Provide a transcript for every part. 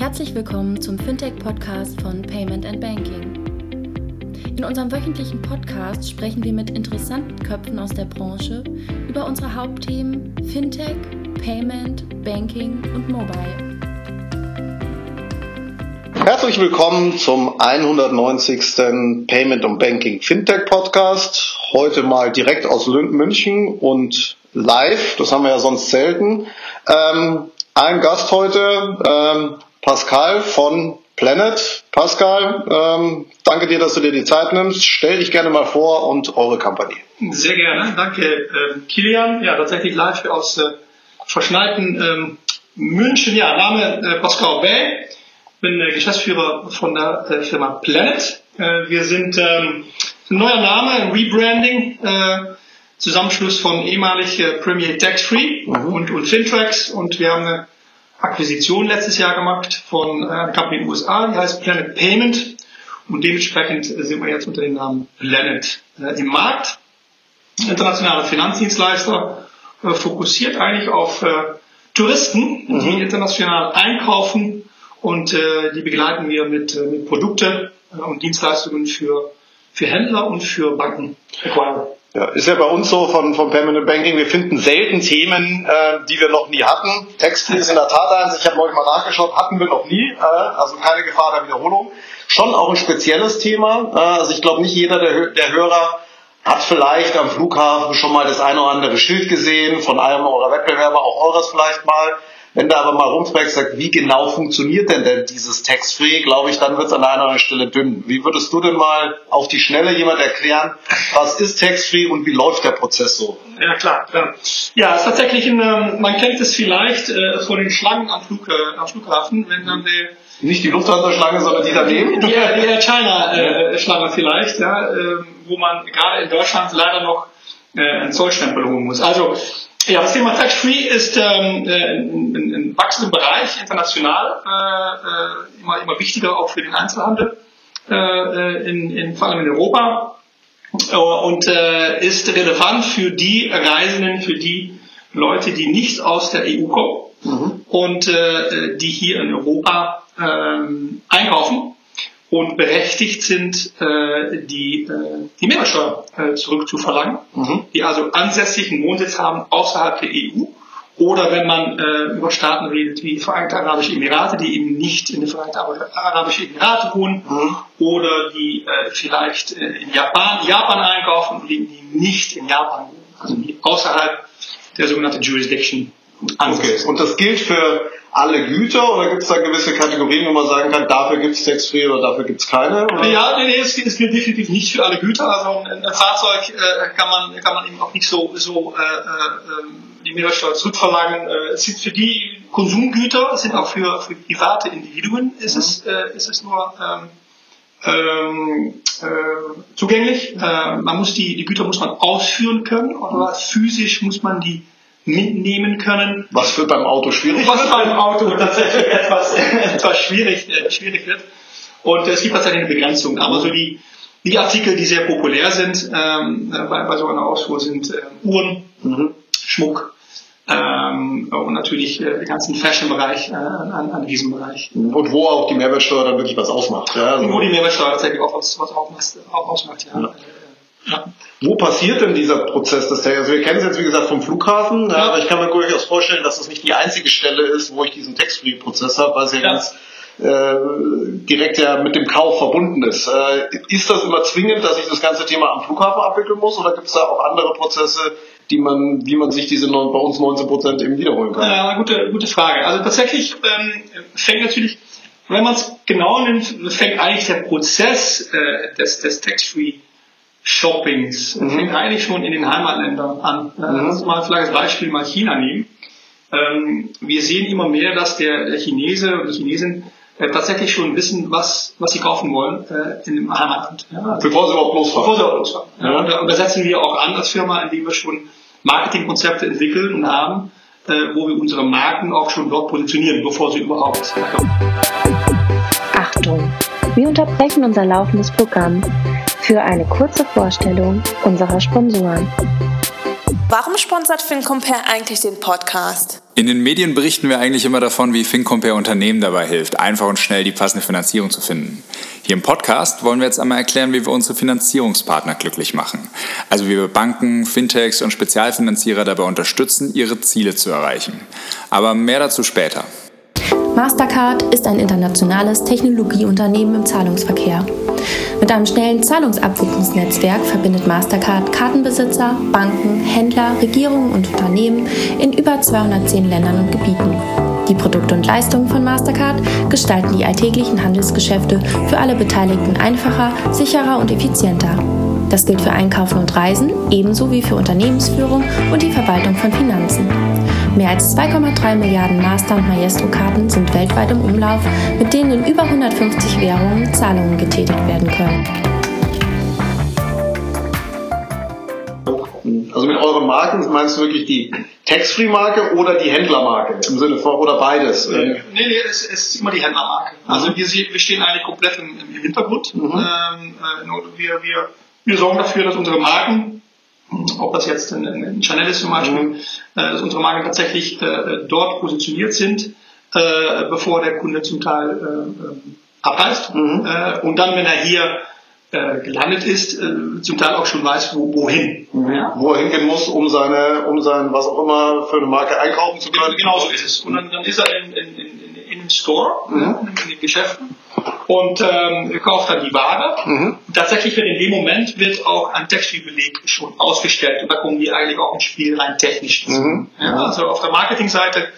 Herzlich willkommen zum Fintech-Podcast von Payment and Banking. In unserem wöchentlichen Podcast sprechen wir mit interessanten Köpfen aus der Branche über unsere Hauptthemen Fintech, Payment, Banking und Mobile. Herzlich willkommen zum 190. Payment und Banking Fintech Podcast. Heute mal direkt aus München und live. Das haben wir ja sonst selten. Ähm, ein Gast heute, ähm, Pascal von Planet. Pascal, ähm, danke dir, dass du dir die Zeit nimmst. Stell dich gerne mal vor und eure Company. Sehr gerne, danke äh, Kilian. Ja, tatsächlich live aus äh, verschneiten ähm, München. Ja, Name äh, Pascal Bay. Bin äh, Geschäftsführer von der äh, Firma Planet. Äh, wir sind ähm, ein neuer Name, ein Rebranding, äh, Zusammenschluss von ehemalig Premier Tax Free mhm. und, und Fintrax und wir haben eine Akquisition letztes Jahr gemacht von äh, einer Company in den USA, die heißt Planet Payment. Und dementsprechend sind wir jetzt unter dem Namen Planet äh, im Markt. Internationaler Finanzdienstleister, äh, fokussiert eigentlich auf äh, Touristen, mhm. die international einkaufen und äh, die begleiten wir mit, äh, mit Produkte äh, und Dienstleistungen für, für Händler und für Banken. Acquirer. Ja, ist ja bei uns so von, von Permanent Banking, wir finden selten Themen, äh, die wir noch nie hatten. Textil ist in der Tat eins, ich habe neulich mal nachgeschaut, hatten wir noch nie, äh, also keine Gefahr der Wiederholung. Schon auch ein spezielles Thema, äh, also ich glaube nicht jeder der, der Hörer hat vielleicht am Flughafen schon mal das eine oder andere Schild gesehen, von einem eurer Wettbewerber, auch eures vielleicht mal. Wenn da aber mal rumfragst, sagt, wie genau funktioniert denn denn dieses Tax-Free, glaube ich, dann wird es an einer Stelle dünn. Wie würdest du denn mal auf die Schnelle jemand erklären, was ist Tax-Free und wie läuft der Prozess so? Ja, klar. klar. Ja, es ist tatsächlich, ein, ähm, man kennt es vielleicht äh, von den Schlangen am, Flug, äh, am Flughafen, wenn dann die nicht die Lufthansa-Schlange, sondern die daneben? Die, die Air China-Schlange äh, vielleicht, ja, äh, wo man gerade in Deutschland leider noch äh, einen Zollstempel holen muss. Also ja, das Thema Tax Free ist ähm, äh, ein, wachsender Bereich international, äh, äh, immer, immer wichtiger auch für den Einzelhandel, äh, äh in, in, vor allem in Europa und äh, ist relevant für die Reisenden, für die Leute, die nicht aus der EU kommen mhm. und äh, die hier in Europa äh, einkaufen und berechtigt sind, äh, die, äh, die Mehrwertsteuer äh, zurückzuverlangen, mhm. die also ansässigen Wohnsitz haben außerhalb der EU. Oder wenn man äh, über Staaten redet wie die Vereinigten Arabischen Emirate, die eben nicht in den Vereinigten Arabischen Emiraten wohnen, mhm. oder die äh, vielleicht äh, in Japan, Japan einkaufen und die nicht in Japan wohnen, also die außerhalb der sogenannten Jurisdiction Okay. Und das gilt für alle Güter oder gibt es da gewisse Kategorien, wo man sagen kann, dafür gibt es Tax-Free oder dafür gibt es keine? Oder? Ja, nee, nee, es, es gilt definitiv nicht für alle Güter. Also ein, ein Fahrzeug äh, kann man kann man eben auch nicht so so äh, äh, die Mehrwertsteuer zurückverlangen. Äh, es sind für die Konsumgüter, es sind auch für, für private Individuen ist mhm. es äh, ist es nur ähm, ähm, äh, zugänglich. Äh, man muss die die Güter muss man ausführen können oder physisch muss man die mitnehmen können. Was wird beim Auto schwierig? Was beim Auto tatsächlich etwas, etwas schwierig, äh, schwierig wird. Und es gibt tatsächlich eine Begrenzung. Aber so die, die Artikel, die sehr populär sind ähm, äh, bei, bei so einer Ausfuhr, sind äh, Uhren, mhm. Schmuck ähm, und natürlich äh, den ganzen Fashion-Bereich äh, an, an diesem Bereich. Und wo auch die Mehrwertsteuer dann wirklich was ausmacht. Ja? Also und wo die Mehrwertsteuer tatsächlich auch was, was auch ausmacht. Ja. ja. Wo passiert denn dieser Prozess des Also wir kennen es jetzt wie gesagt vom Flughafen, ja. aber ich kann mir durchaus vorstellen, dass das nicht die einzige Stelle ist, wo ich diesen Tax-Free-Prozess habe, weil es ja, ja. ganz äh, direkt ja mit dem Kauf verbunden ist. Äh, ist das immer zwingend, dass ich das ganze Thema am Flughafen abwickeln muss oder gibt es da auch andere Prozesse, die man, wie man sich diese bei uns 19 Prozent eben wiederholen kann? Ja, gute, gute Frage. Also tatsächlich ähm, fängt natürlich, wenn man es genau nimmt, fängt eigentlich der Prozess äh, des, des Tax-Free Shoppings. Das mhm. fängt eigentlich schon in den Heimatländern an. Mhm. Lass uns mal vielleicht als Beispiel mal China nehmen. Ähm, wir sehen immer mehr, dass der, der Chinese oder die Chinesin äh, tatsächlich schon wissen, was, was sie kaufen wollen äh, in dem Heimatland. Ja, also bevor sie überhaupt losfahren. Bevor sie überhaupt losfahren. Ja, und, da, und da setzen wir auch an als Firma, indem wir schon Marketingkonzepte entwickeln und haben, äh, wo wir unsere Marken auch schon dort positionieren, bevor sie überhaupt kommen. Achtung! Wir unterbrechen unser laufendes Programm für eine kurze Vorstellung unserer Sponsoren. Warum sponsert FinCompare eigentlich den Podcast? In den Medien berichten wir eigentlich immer davon, wie FinCompare Unternehmen dabei hilft, einfach und schnell die passende Finanzierung zu finden. Hier im Podcast wollen wir jetzt einmal erklären, wie wir unsere Finanzierungspartner glücklich machen. Also wie wir Banken, Fintechs und Spezialfinanzierer dabei unterstützen, ihre Ziele zu erreichen. Aber mehr dazu später. Mastercard ist ein internationales Technologieunternehmen im Zahlungsverkehr. Mit einem schnellen Zahlungsabwicklungsnetzwerk verbindet Mastercard Kartenbesitzer, Banken, Händler, Regierungen und Unternehmen in über 210 Ländern und Gebieten. Die Produkte und Leistungen von Mastercard gestalten die alltäglichen Handelsgeschäfte für alle Beteiligten einfacher, sicherer und effizienter. Das gilt für Einkaufen und Reisen, ebenso wie für Unternehmensführung und die Verwaltung von Finanzen. Mehr als 2,3 Milliarden Master- und Maestro-Karten sind weltweit im Umlauf, mit denen in über 150 Währungen Zahlungen getätigt werden können. Also mit euren Marken meinst du wirklich die Tax-Free-Marke oder die Händlermarke im Sinne von oder beides? Nee, nee, es, es ist immer die Händlermarke. Also wir, wir stehen eigentlich komplett im, im Hintergrund. Mhm. Ähm, äh, wir, wir, wir sorgen dafür, dass unsere Marken ob das jetzt in, in Chanel ist zum Beispiel, mhm. Äh, dass unsere Marken tatsächlich äh, dort positioniert sind, äh, bevor der Kunde zum Teil abreist. Mhm. Und dann, wenn er hier äh, gelandet ist, äh, zum Teil auch schon weiß, wo, wohin. Mhm. Ja? Wo er hingehen muss, um seine, um sein, was auch immer für eine Marke einkaufen zu können. Genau so ist es. Und dann, dann ist er in, in, in, in den Store, mhm. in den Geschäften und ähm, kauft dann die Ware. Mhm. Tatsächlich wird in dem Moment wird auch ein Textilbeleg schon ausgestellt und da kommen wir eigentlich auch ins Spiel rein technisch. Mhm. Ja, also auf der Marketingseite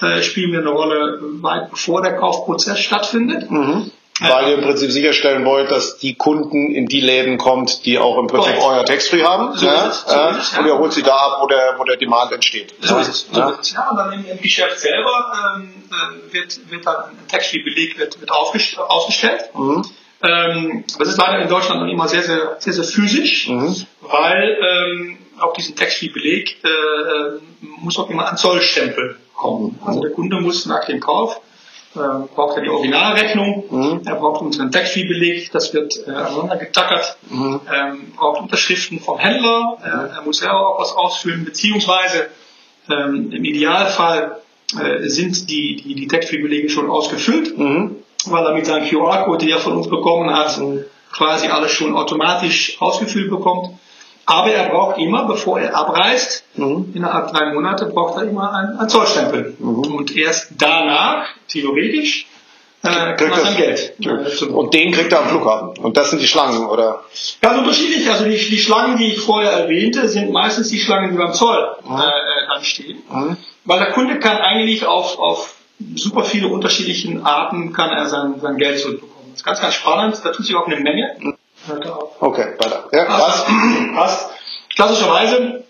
äh, spielen wir eine Rolle weit bevor der Kaufprozess stattfindet. Mhm. Weil ihr im Prinzip sicherstellen wollt, dass die Kunden in die Läden kommt, die auch im Prinzip Correct. euer Tax-Free haben. So ja? ist es, so ja? ist es. Und ihr holt sie da ab, wo der, wo der Demand entsteht. So ist es. So ist es. Ja, und dann im, im Geschäft selber ähm, äh, wird, wird dann ein Tax-Free-Beleg wird, wird ausgestellt. Mhm. Ähm, das ist leider in Deutschland noch immer sehr, sehr, sehr, sehr physisch, mhm. weil ähm, auf diesen Tax-Free-Beleg äh, äh, muss auch immer ein Zollstempel kommen. Also der Kunde muss nach dem Kauf äh, braucht er die Originalrechnung, mhm. er braucht unseren Tax-Free-Beleg, das wird äh, aneinander getackert, mhm. ähm, braucht Unterschriften vom Händler, äh, er muss selber auch was ausfüllen, beziehungsweise ähm, im Idealfall äh, sind die, die, die Tax-Free-Belege schon ausgefüllt, mhm. weil er mit seinem QR-Code, den er von uns bekommen hat, mhm. quasi alles schon automatisch ausgefüllt bekommt. Aber er braucht immer, bevor er abreist, mhm. innerhalb drei Monate, braucht er immer einen, einen Zollstempel. Mhm. Und erst danach, theoretisch, äh, kriegt er sein Geld. Äh, und den kriegt er am Flughafen. Und das sind die Schlangen, oder? Ganz unterschiedlich. Also die, die Schlangen, die ich vorher erwähnte, sind meistens die Schlangen, die beim Zoll mhm. äh, dann stehen. Mhm. Weil der Kunde kann eigentlich auf, auf super viele unterschiedlichen Arten kann er sein, sein Geld zurückbekommen. Das ist ganz, ganz spannend. Da tut sich auch eine Menge. Okay, weiter. Ja, passt. passt. Klassischerweise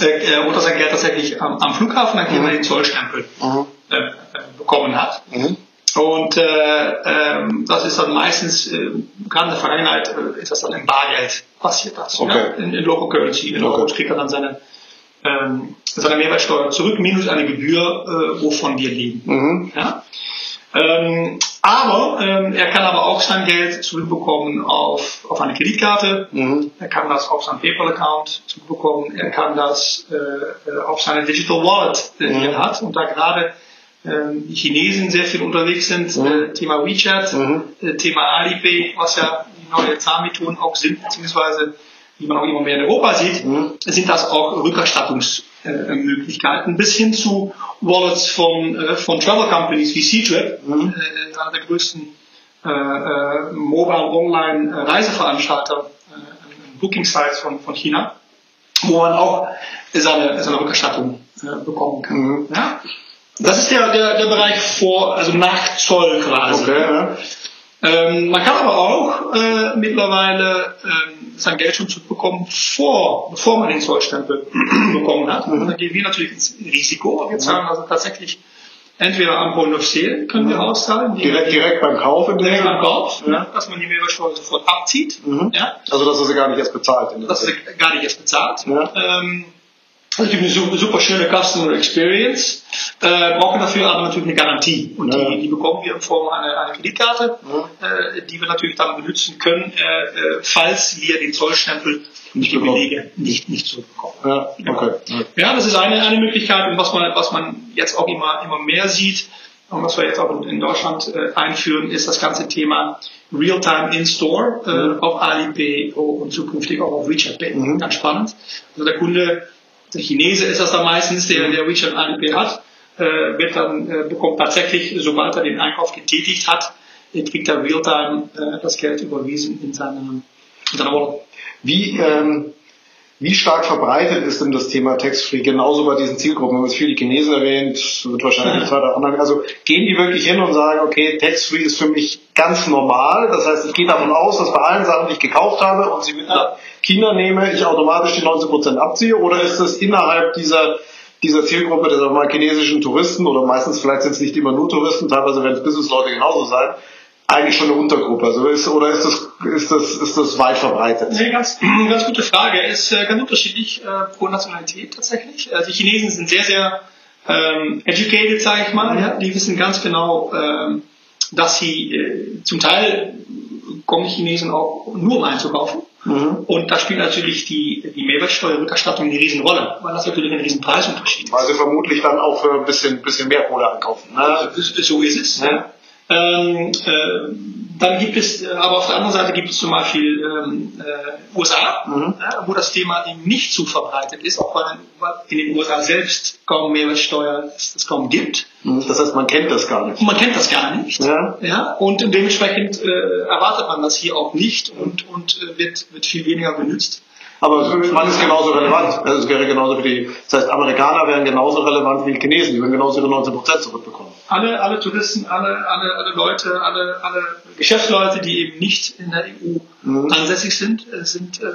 äh, holt er sein Geld tatsächlich am, am Flughafen, nachdem mhm. er den Zollstempel mhm. äh, bekommen hat. Mhm. Und äh, ähm, das ist dann meistens, äh, gerade in der Vergangenheit, äh, ist das dann im Bargeld passiert das. Okay. Ja? In, in Local Currency. In okay. Euros kriegt er dann seine, ähm, seine Mehrwertsteuer zurück, minus eine Gebühr, äh, wovon wir leben. Mhm. Ja? Ähm, aber ähm, er kann aber auch sein Geld zurückbekommen auf, auf eine Kreditkarte. Mhm. Er kann das auf seinen PayPal-Account zurückbekommen. Er kann das äh, auf seine Digital Wallet, äh, die mhm. er hat. Und da gerade äh, die Chinesen sehr viel unterwegs sind, mhm. äh, Thema WeChat, mhm. äh, Thema Alipay, was ja die neue Zahlmethoden auch sind, beziehungsweise die man auch immer mehr in Europa sieht, mhm. sind das auch Rückerstattungsmöglichkeiten bis hin zu Wallets von, äh, von Travel Companies wie C-Trip, mhm. äh, einer der größten äh, äh, Mobile Online Reiseveranstalter, äh, Booking Sites von, von China, wo man auch seine, seine Rückerstattung äh, bekommen kann. Mhm. Ja? Das ist der, der, der Bereich vor, also nach Zoll quasi. Okay, ja. Ähm, man kann aber auch äh, mittlerweile ähm, sein Geld schon zurückbekommen, vor, bevor man den Zollstempel bekommen hat. Und dann gehen wir natürlich ins Risiko. Wir zahlen also tatsächlich entweder am Point of Sale können wir auszahlen. Direkt, direkt beim Kauf? Direkt beim Kauf, ja. dass man die Mehrwertsteuer sofort abzieht. Mhm. Ja. Also dass er sie gar nicht erst bezahlt. Dass er sie gar nicht erst bezahlt. Ja. Ähm, natürlich eine super schöne Customer Experience, äh, brauchen dafür aber natürlich eine Garantie. Und die, die bekommen wir in Form einer, einer Kreditkarte, äh, die wir natürlich dann benutzen können, äh, äh falls wir den Zollstempel nicht Belege nicht, nicht zurückbekommen. Ja, okay. Ja, das ist eine, eine Möglichkeit und was man, was man jetzt auch immer, immer mehr sieht und was wir jetzt auch in, in Deutschland äh, einführen, ist das ganze Thema Real-Time in-Store äh, Mhm. auf Alipay und zukünftig auch auf WeChat Pay. Mhm. Ganz spannend. Also der Kunde, der Chinese ist das dann meistens, der, der WeChat Alipay hat, äh, wird dann, äh, bekommt tatsächlich, sobald er den Einkauf getätigt hat, kriegt er Real-Time äh, das Geld überwiesen in seiner, in Wallet. Wie, ähm, wie stark verbreitet ist denn das Thema Tax-Free genauso bei diesen Zielgruppen? Wir haben jetzt viel die Chinesen erwähnt, wird wahrscheinlich nicht weiter online. Also gehen die wirklich hin und sagen, okay, Tax-Free ist für mich ganz normal. Das heißt, ich gehe davon aus, dass bei allen Sachen, die ich gekauft habe und sie mit nach China nehme, ich automatisch die 19% abziehe? Oder ist das innerhalb dieser dieser Zielgruppe der sagen wir mal, chinesischen Touristen oder meistens vielleicht sind es nicht immer nur Touristen, teilweise werden es Businessleute genauso sein, eigentlich schon eine Untergruppe. Also ist, oder ist das, ist das, ist das weit verbreitet? Nee, ganz, ganz gute Frage. Ist äh, ganz unterschiedlich äh, pro Nationalität tatsächlich. Also die Chinesen sind sehr, sehr ähm, educated, sage ich mal. Ja? Die wissen ganz genau, ähm, dass sie äh, zum Teil kommen Chinesen auch nur um einzukaufen. Mhm. Und da spielt natürlich die, die Mehrwertsteuerrückerstattung eine Riesenrolle, weil das natürlich ein riesen Preisunterschied ist. Weil sie vermutlich dann auch für ein bisschen, bisschen mehr Kohle einkaufen. Ne? So ist es. Ja. Ähm, äh, dann gibt es, äh, aber auf der anderen Seite gibt es zum Beispiel ähm, äh, USA, Mhm. ja, wo das Thema eben nicht so verbreitet ist, auch weil weil in den USA selbst kaum Mehrwertsteuer es, kaum gibt. Mhm. Das heißt, man kennt das gar nicht. Man kennt das gar nicht. Ja. Ja, und dementsprechend äh, erwartet man das hier auch nicht und, und äh, wird, wird viel weniger benutzt. Aber man ist genauso relevant. Also es wäre genauso wie die, das heißt, Amerikaner wären genauso relevant wie die Chinesen. Die würden genauso ihre 19% zurückbekommen. Alle, alle Touristen, alle, alle, alle Leute, alle, alle Geschäftsleute, die eben nicht in der EU Mhm. ansässig sind, äh, sind äh,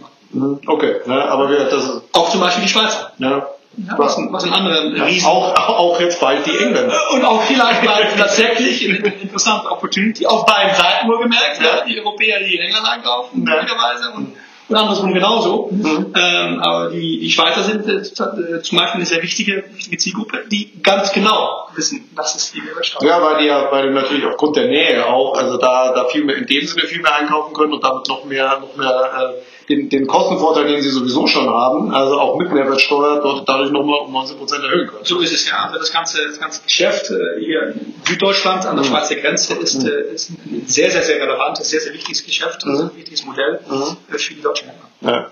machen. Mhm. Okay, ja, aber wir, das ist, Auch zum Beispiel die Schweizer. ja. Ja, was, was ein anderer Riesen. Auch, auch jetzt bald die Engländer. Und auch vielleicht mal tatsächlich eine interessante Opportunity auf beiden Seiten wohlgemerkt. Ja. Die Europäer, die in England einkaufen, Ja. möglicherweise, und, und andersrum genauso. Mhm. Ähm, aber die, die Schweizer sind äh, äh, zum Beispiel eine sehr wichtige, wichtige Zielgruppe, die ganz genau wissen, das ist die Mehrwertsteuer. Ja, weil die ja, weil die natürlich aufgrund der Nähe auch, also da, da viel mehr, in dem Sinne viel mehr einkaufen können und damit noch mehr, noch mehr, äh, den, den Kostenvorteil, den sie sowieso schon haben, also auch mit Mehrwertsteuer, dort dadurch nochmal um 19% erhöhen können. So ist es ja. Also das ganze, das ganze Geschäft äh, hier in Süddeutschland an der Mhm. Schweizer Grenze ist, äh, ist ein sehr, sehr, sehr relevantes, sehr, sehr wichtiges Geschäft, Mhm. ein wichtiges Modell Mhm. für die deutschen Händler. Ja.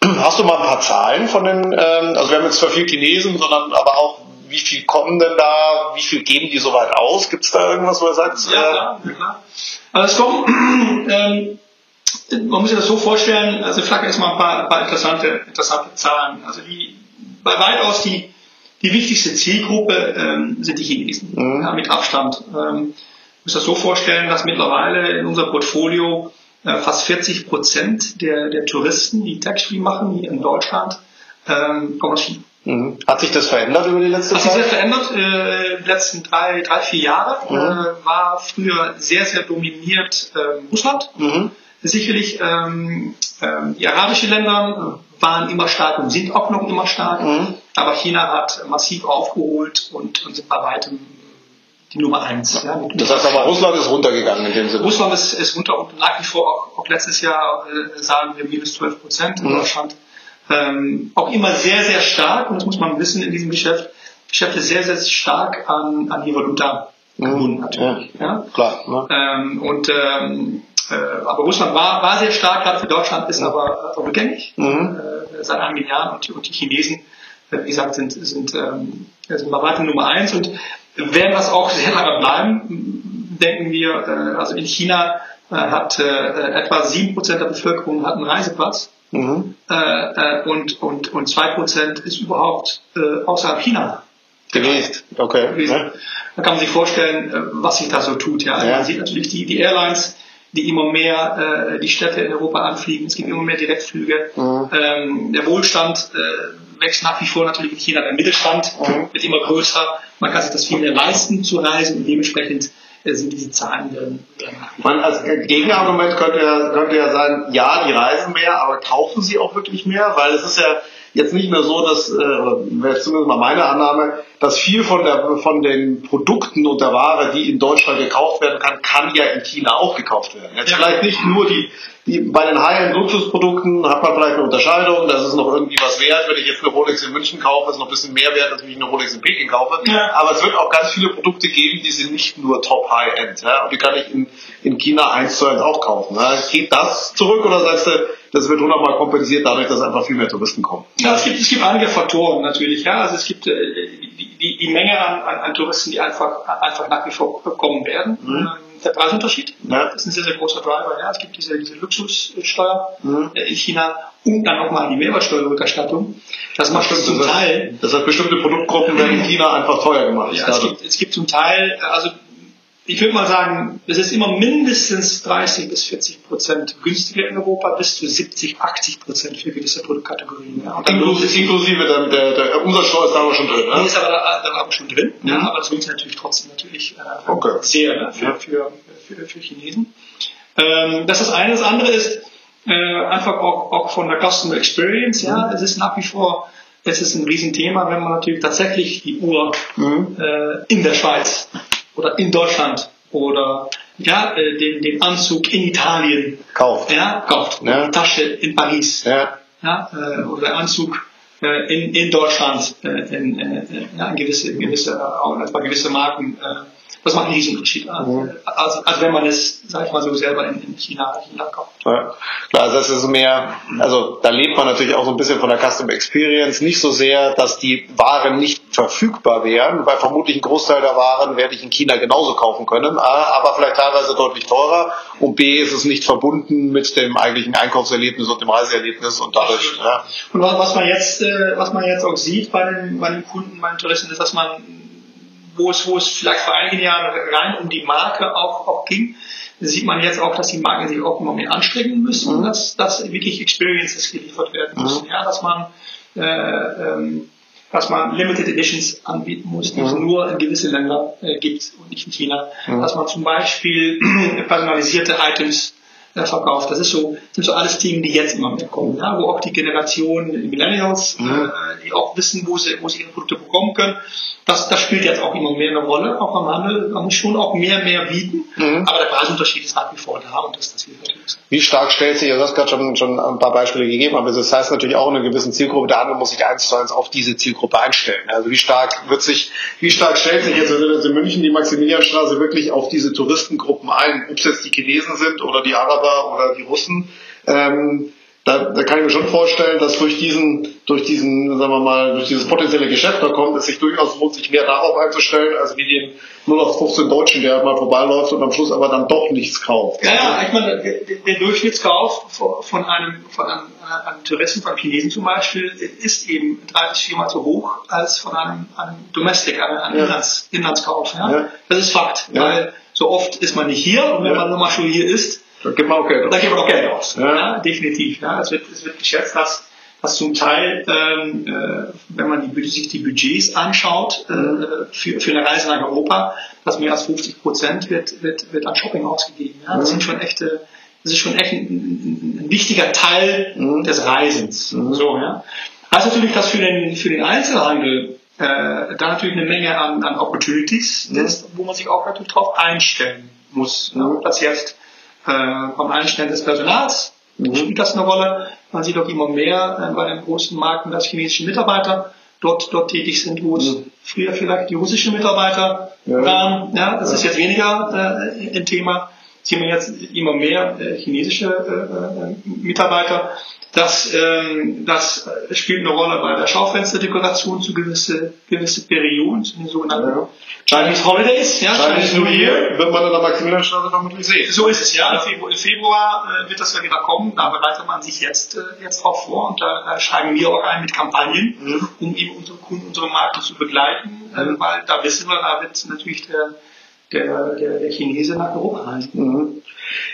Hast du mal ein paar Zahlen von den, ähm, also wir haben jetzt zwar viel Chinesen, sondern aber auch, wie viel kommen denn da, wie viel geben die soweit aus? Gibt es da irgendwas, wo er sagt, Ja, äh, klar, ja, klar. Also es kommen, ähm, man muss sich das so vorstellen, also Flagge ist mal ein paar, ein paar interessante, interessante Zahlen. Also die, bei weitaus die, die wichtigste Zielgruppe ähm, sind die Chinesen, Mhm. ja, mit Abstand. Ähm, muss das so vorstellen, dass mittlerweile in unserem Portfolio äh, fast 40 Prozent der, der Touristen, die Tax-Free machen hier in Deutschland, ähm, kommen aus China. mhm. hat sich das verändert über die letzte Hat sich sehr verändert. Äh, die letzten drei, drei vier Jahre Mhm. äh, war früher sehr, sehr dominiert äh, Russland. Mhm. Sicherlich ähm, ähm, die arabischen Länder waren immer stark und sind auch noch immer stark. Mhm. Aber China hat massiv aufgeholt und, und sind bei weitem die Nummer eins. Ja, Das heißt aber, Russland ist runtergegangen in dem Sinne. Russland ist, ist runter und nach wie vor auch, auch letztes Jahr äh, sagen wir minus 12 Prozent in Mhm. Deutschland. Ähm, auch immer sehr, sehr stark, und das muss man wissen in diesem Geschäft, Geschäft ist sehr, sehr stark an, an die Valuta gebunden natürlich. Ja? Klar. Ne? Ähm, und ähm, äh, aber Russland war, war sehr stark, gerade für Deutschland, ist aber äh, rückgängig Mhm. äh, seit einigen Jahren und, die- und die Chinesen, äh, wie gesagt, sind, sind, ähm, sind bei weitem Nummer eins und werden das auch sehr lange bleiben, denken wir. Äh, also in China äh, hat etwa 7% der Bevölkerung hat einen Reiseplatz Mhm. und, und, und 2% ist überhaupt außerhalb China Genießt. Okay. gewesen. Da kann man sich vorstellen, was sich da so tut. Ja. Ja. Man sieht natürlich die, die Airlines, die immer mehr äh, die Städte in Europa anfliegen. Es gibt immer mehr Direktflüge. Mhm. Ähm, der Wohlstand äh, wächst nach wie vor natürlich in China. Der Mittelstand Mhm. wird immer größer. Man kann sich das viel mehr leisten zu reisen und dementsprechend äh, sind diese Zahlen dann. Man, als Gegenargument könnte ja, könnte ja sein, ja, die reisen mehr, aber kaufen sie auch wirklich mehr? Weil es ist ja jetzt nicht mehr so, dass, äh, wäre zumindest mal meine Annahme, dass viel von, der, von den Produkten und der Ware, die in Deutschland gekauft werden kann, kann ja in China auch gekauft werden. Jetzt Ja. vielleicht nicht nur die, die bei den High-End-Luxusprodukten hat man vielleicht eine Unterscheidung, das ist noch irgendwie was wert. Wenn ich jetzt eine Rolex in München kaufe, ist noch ein bisschen mehr wert, als wenn ich eine Rolex in Peking kaufe. Ja. Aber es wird auch ganz viele Produkte geben, die sind nicht nur Top-High-End. Ja? Und die kann ich in, in China eins zu eins auch kaufen. Ja? Geht das zurück oder sagst du, das wird hundertmal kompensiert dadurch, dass einfach viel mehr Touristen kommen? Ja, es gibt, es gibt einige Faktoren natürlich. Ja. Also es gibt äh, die, die, die Menge an, an, an Touristen, die einfach, einfach nach wie vor kommen werden. Ähm, Der Preisunterschied Ja. ist ein sehr, sehr großer Driver. Ja. Es gibt diese, diese Luxussteuer Mhm. äh, in China und dann nochmal die Mehrwertsteuerrückerstattung. Das macht Stimmt, zum Teil Das heißt, bestimmte Produktgruppen werden in China einfach teuer gemacht. Ja, es gibt, es gibt zum Teil, also ich würde mal sagen, es ist immer mindestens 30 bis 40 Prozent günstiger in Europa, bis zu 70, 80 Prozent für gewisse Produktkategorien. Ja. Dann Inklusive, inklusive der, der, der Umsatzsteuer ist da aber schon drin. die Ne? ist aber da, da aber schon drin, ja, Mhm. aber das lohnt natürlich trotzdem natürlich äh, Okay. sehr ne, für, Ja. für, für, für Chinesen. Ähm, das ist das eine. Das andere ist äh, einfach auch, auch von der Customer Experience. Mhm. Ja, es ist nach wie vor es ist ein Riesenthema, wenn man natürlich tatsächlich die Uhr Mhm. äh, in der Schweiz oder in Deutschland oder ja, äh, den, den Anzug in Italien Kauft. ja, kauft, Ja. die Tasche in Paris Ja. ja, äh, oder der Anzug äh, in, in Deutschland, in, äh, ja, in gewisse, gewisse, auch etwa gewisse Marken, das macht einen Riesenunterschied. Mhm. Also, als wenn man es, sag ich mal so, selber in, in China, China kauft. Ja, klar, also das ist mehr, also da lebt man natürlich auch so ein bisschen von der Customer Experience, nicht so sehr, dass die Waren nicht verfügbar wären, weil vermutlich ein Großteil der Waren werde ich in China genauso kaufen können, A, aber vielleicht teilweise deutlich teurer und B ist es nicht verbunden mit dem eigentlichen Einkaufserlebnis und dem Reiseerlebnis und dadurch, ja, Und was, was man jetzt, äh, was man jetzt auch sieht bei den, bei den Kunden, bei den Touristen, ist, dass man, wo es, wo es vielleicht vor einigen Jahren rein um die Marke auch, auch ging, sieht man jetzt auch, dass die Marken sich auch immer mehr anstrengen müssen, dass, dass wirklich Experiences geliefert werden müssen, ja, dass man, äh, ähm, dass man Limited Editions anbieten muss, die es nur in gewisse Länder äh, gibt und nicht in China. Dass man zum Beispiel personalisierte Items äh, verkauft. Das ist so, sind so alles Themen, die jetzt immer mehr kommen, ja, wo auch die Generation die Millennials, äh, die auch wissen, wo sie, wo sie ihre Produkte bekommen können, das, das spielt jetzt auch immer mehr eine Rolle, auch am Handel. Man muss schon auch mehr, mehr bieten, aber der Preisunterschied ist nach wie vor da und das, das hilft natürlich. Wie stark stellt sich, also du hast gerade schon, schon ein paar Beispiele gegeben, aber das heißt natürlich auch in einer gewissen Zielgruppe, der Handel muss sich eins zu eins auf diese Zielgruppe einstellen. Also wie stark wird sich, wie stark stellt sich jetzt in München die Maximilianstraße wirklich auf diese Touristengruppen ein, ob es jetzt die Chinesen sind oder die Araber oder die Russen. Ähm, da, da kann ich mir schon vorstellen, dass durch diesen, durch diesen, sagen wir mal, durch dieses potenzielle Geschäft da kommt, es sich durchaus lohnt, sich mehr darauf einzustellen, als wie den 0 auf 15 Deutschen, der mal vorbeiläuft und am Schluss aber dann doch nichts kauft. Ja, ja, ich meine, der, Durchschnittskauf von einem, von einem, äh, einem Touristen, von einem Chinesen zum Beispiel, ist eben drei bis viermal so hoch als von einem, einem Domestic, einem, einem Ja. Inlands, Inlandskauf. Ja? Ja. Das ist Fakt, Ja. weil so oft ist man nicht hier und wenn man nochmal schon hier ist, Da gibt man auch Geld. da gibt man auch Geld aus. Ja. Ja. definitiv. Ja. Es, wird, es wird geschätzt, dass, dass zum Teil, ähm, äh, wenn man die, sich die Budgets anschaut äh, für, für eine Reise nach Europa, dass mehr als 50 Prozent wird, wird, wird an Shopping ausgegeben. Ja. Das sind schon echte, das ist schon echt ein, ein, wichtiger Teil des Reisens. So, ja. Heißt natürlich, dass für den, für den Einzelhandel äh, da natürlich eine Menge an, an Opportunities ist, wo man sich auch natürlich darauf einstellen muss. Ne? Ob das jetzt äh, beim Einstellen des Personals spielt das eine Rolle. Man sieht auch immer mehr äh, bei den großen Marken, dass chinesische Mitarbeiter dort, dort tätig sind, wo es früher vielleicht die russischen Mitarbeiter Ja. waren. Ja, das ist jetzt weniger äh, ein Thema. Sehen wir jetzt immer mehr äh, chinesische äh, äh, Mitarbeiter. Das, ähm, das spielt eine Rolle bei der Schaufensterdekoration zu gewisse, gewisse Perioden, zu den sogenannten Ja. Chinese Holidays, ja, Chinese New Year wird man in der Maximilianstraße vermutlich sehen. so ist es, ja. Im Februar, im Februar äh, wird das ja wieder kommen. Da bereitet man sich jetzt, äh, jetzt drauf vor und da, da schreiben wir auch ein mit Kampagnen, Mhm. um eben unsere Kunden, unsere Marken zu begleiten, äh, weil da wissen wir, da wird natürlich der, der, der, der Chinese nach Europa reisen. Mhm.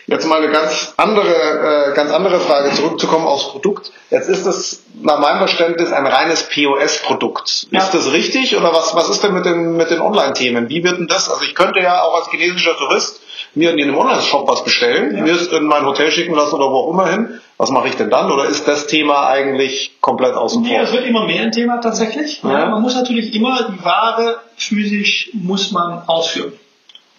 Jetzt mal eine ganz andere, äh, ganz andere Frage zurückzukommen aufs Produkt. Jetzt ist es nach meinem Verständnis ein reines POS-Produkt. Ja. Ist das richtig oder was, was ist denn mit den, mit den Online-Themen? Wie wird denn das? Also ich könnte ja auch als chinesischer Tourist mir in einem Online-Shop was bestellen, mir es in mein Hotel schicken lassen oder wo auch immer hin. Was mache ich denn dann? Oder ist das Thema eigentlich komplett außen Nee, vor? es wird immer mehr ein Thema tatsächlich. Ja. Ja. Man muss natürlich immer die Ware physisch muss man ausführen.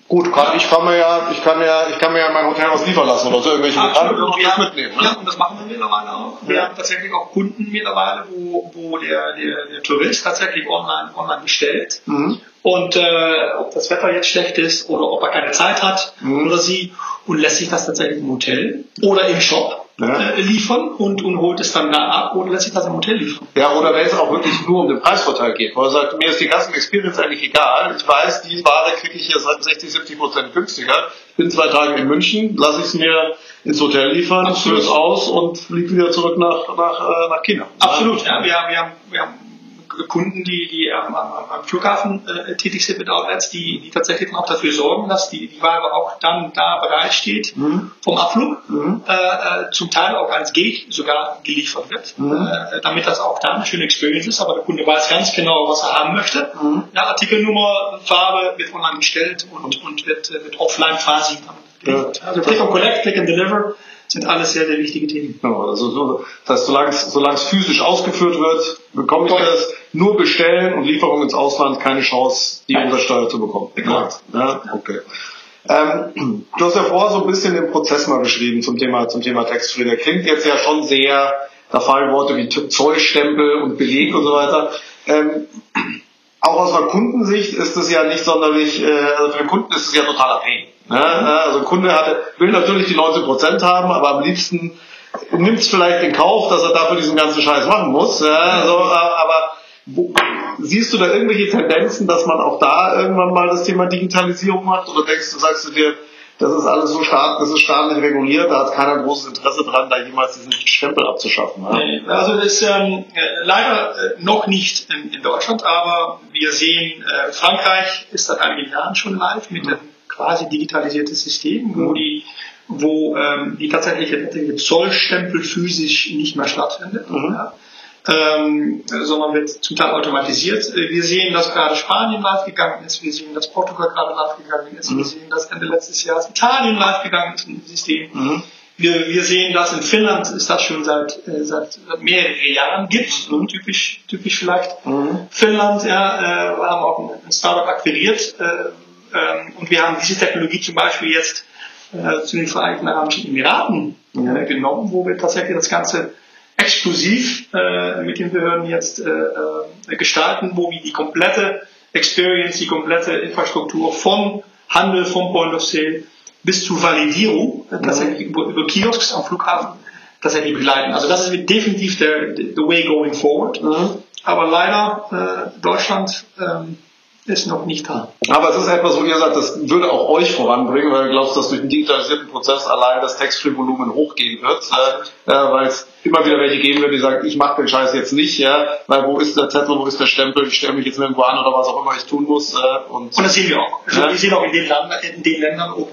Gut, kann, ich kann mir ja, ich kann ja, ich kann mir ja mein Hotel was liefern lassen oder so irgendwelche Bekannten und es mitnehmen. Ja, Ne? und das machen wir mittlerweile auch. Wir haben tatsächlich auch Kunden mittlerweile, wo, wo der, der, der Tourist tatsächlich online, online bestellt. Mhm. Und äh, ob das Wetter jetzt schlecht ist oder ob er keine Zeit hat Mhm. oder sie und lässt sich das tatsächlich im Hotel oder im Shop Ja. äh, liefern und, und holt es dann da ab oder lässt sich das im Hotel liefern. Ja, oder wenn es auch wirklich nur um den Preisvorteil geht, wo er sagt, mir ist die Customer Experience eigentlich egal. Ich weiß, die Ware kriege ich hier 60, 70 Prozent günstiger. Bin zwei Tage in München, lasse ich es mir ins Hotel liefern, führe es aus und fliege wieder zurück nach, nach, äh, nach China. Absolut, ja. Wir, wir, wir haben Kunden, die, die am, am, am Flughafen äh, tätig sind mit Outlets, die, die tatsächlich dann auch dafür sorgen, dass die, die Ware auch dann da bereit steht vom Abflug, äh, äh, zum Teil auch als Gate sogar geliefert wird, äh, damit das auch da eine schöne Experience ist, aber der Kunde weiß ganz genau, was er haben möchte. Ja, Artikelnummer, Farbe wird online gestellt und, und wird, äh, wird offline quasi dann geliefert. Also Click and Collect, Click and Deliver sind alles sehr, sehr wichtige Themen. Genau, also so, das heißt, solange es, solange es physisch ausgeführt wird, bekomme ich das. Nur bestellen und Lieferung ins Ausland, keine Chance, die Umsatzsteuer zu bekommen. Korrekt. Ja, okay. Ähm, du hast ja vorher so ein bisschen den Prozess mal beschrieben zum Thema, zum Thema Textfree. Der klingt jetzt ja schon sehr, da fallen Worte wie Zollstempel und Beleg und so weiter. Ähm, auch aus einer Kundensicht ist es ja nicht sonderlich, äh, also für den Kunden ist es ja totaler Pain. Ne? Also ein Kunde hat, will natürlich die 19% haben, aber am liebsten nimmt es vielleicht in Kauf, dass er dafür diesen ganzen Scheiß machen muss. Ja? Also, äh, aber wo, siehst du da irgendwelche Tendenzen, dass man auch da irgendwann mal das Thema Digitalisierung macht? Oder denkst du, sagst du dir, das ist alles so stark, das ist staatlich reguliert, da hat keiner großes Interesse dran, da jemals diesen Stempel abzuschaffen. Nee, Also das ist ähm, äh, leider äh, noch nicht in, in Deutschland, aber wir sehen, äh, Frankreich ist seit einigen Jahren schon live mit einem quasi digitalisiertes System, wo die wo ähm, die tatsächliche tatsächliche Zollstempel physisch nicht mehr stattfindet, ja. Ähm, sondern wird zum Teil automatisiert. Wir sehen, dass gerade Spanien live gegangen ist, wir sehen, dass Portugal gerade live gegangen ist, wir sehen, dass Ende letztes Jahres Italien live gegangen ist mit dem System. Wir, wir sehen das in Finnland ist das schon seit, äh, seit, mehreren Jahren gibt, so typisch, typisch vielleicht. Finnland, ja, äh, wir haben auch ein, Startup akquiriert. Äh, ähm, und wir haben diese Technologie zum Beispiel jetzt äh, zu den Vereinigten Arabischen Emiraten äh, genommen, wo wir tatsächlich das Ganze exklusiv äh, mit den Behörden jetzt äh, äh, gestalten, wo wir die komplette Experience, die komplette Infrastruktur vom Handel, vom Point of Sale bis zur Validierung äh, tatsächlich über, über Kiosks am Flughafen tatsächlich begleiten. Also das ist definitiv der the way going forward. Aber leider äh, Deutschland ähm, ist noch nicht da. Aber es ist etwas, wo ihr sagt, das würde auch euch voranbringen, weil du glaubst, dass durch den digitalisierten Prozess allein das Tax-Free-Volumen hochgehen wird, äh, äh, weil es immer wieder welche geben wird, die sagen, ich mache den Scheiß jetzt nicht, ja, weil wo ist der Zettel, wo ist der Stempel, ich stelle mich jetzt nirgendwo an oder was auch immer ich tun muss. Äh, und Und das sehen wir auch. Also Ja. Wir sehen auch in den, Ländern, in den Ländern, wo,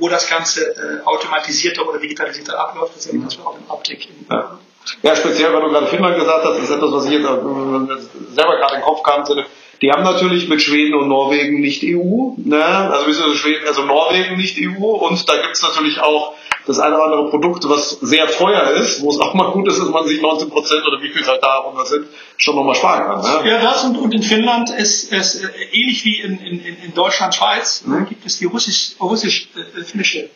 wo, das Ganze äh, automatisierter oder digitalisierter abläuft, das sehen wir, dass wir auch im Uptick Ja. Ja, speziell, weil du gerade Finnland gesagt hast, ist etwas, was ich jetzt äh, selber gerade in den Kopf kam. Die haben natürlich mit Schweden und Norwegen nicht EU, ne? also, beziehungsweise Schweden, also Norwegen nicht EU und da gibt es natürlich auch das eine oder andere Produkt, was sehr teuer ist, wo es auch mal gut ist, dass man sich 19 Prozent oder wie viel es halt da runter sind, schon nochmal sparen kann. Ne? Ja, das und, und in Finnland ist es äh, ähnlich wie in, in, in Deutschland, Schweiz, Mhm. äh, gibt es die russisch, russisch-finnische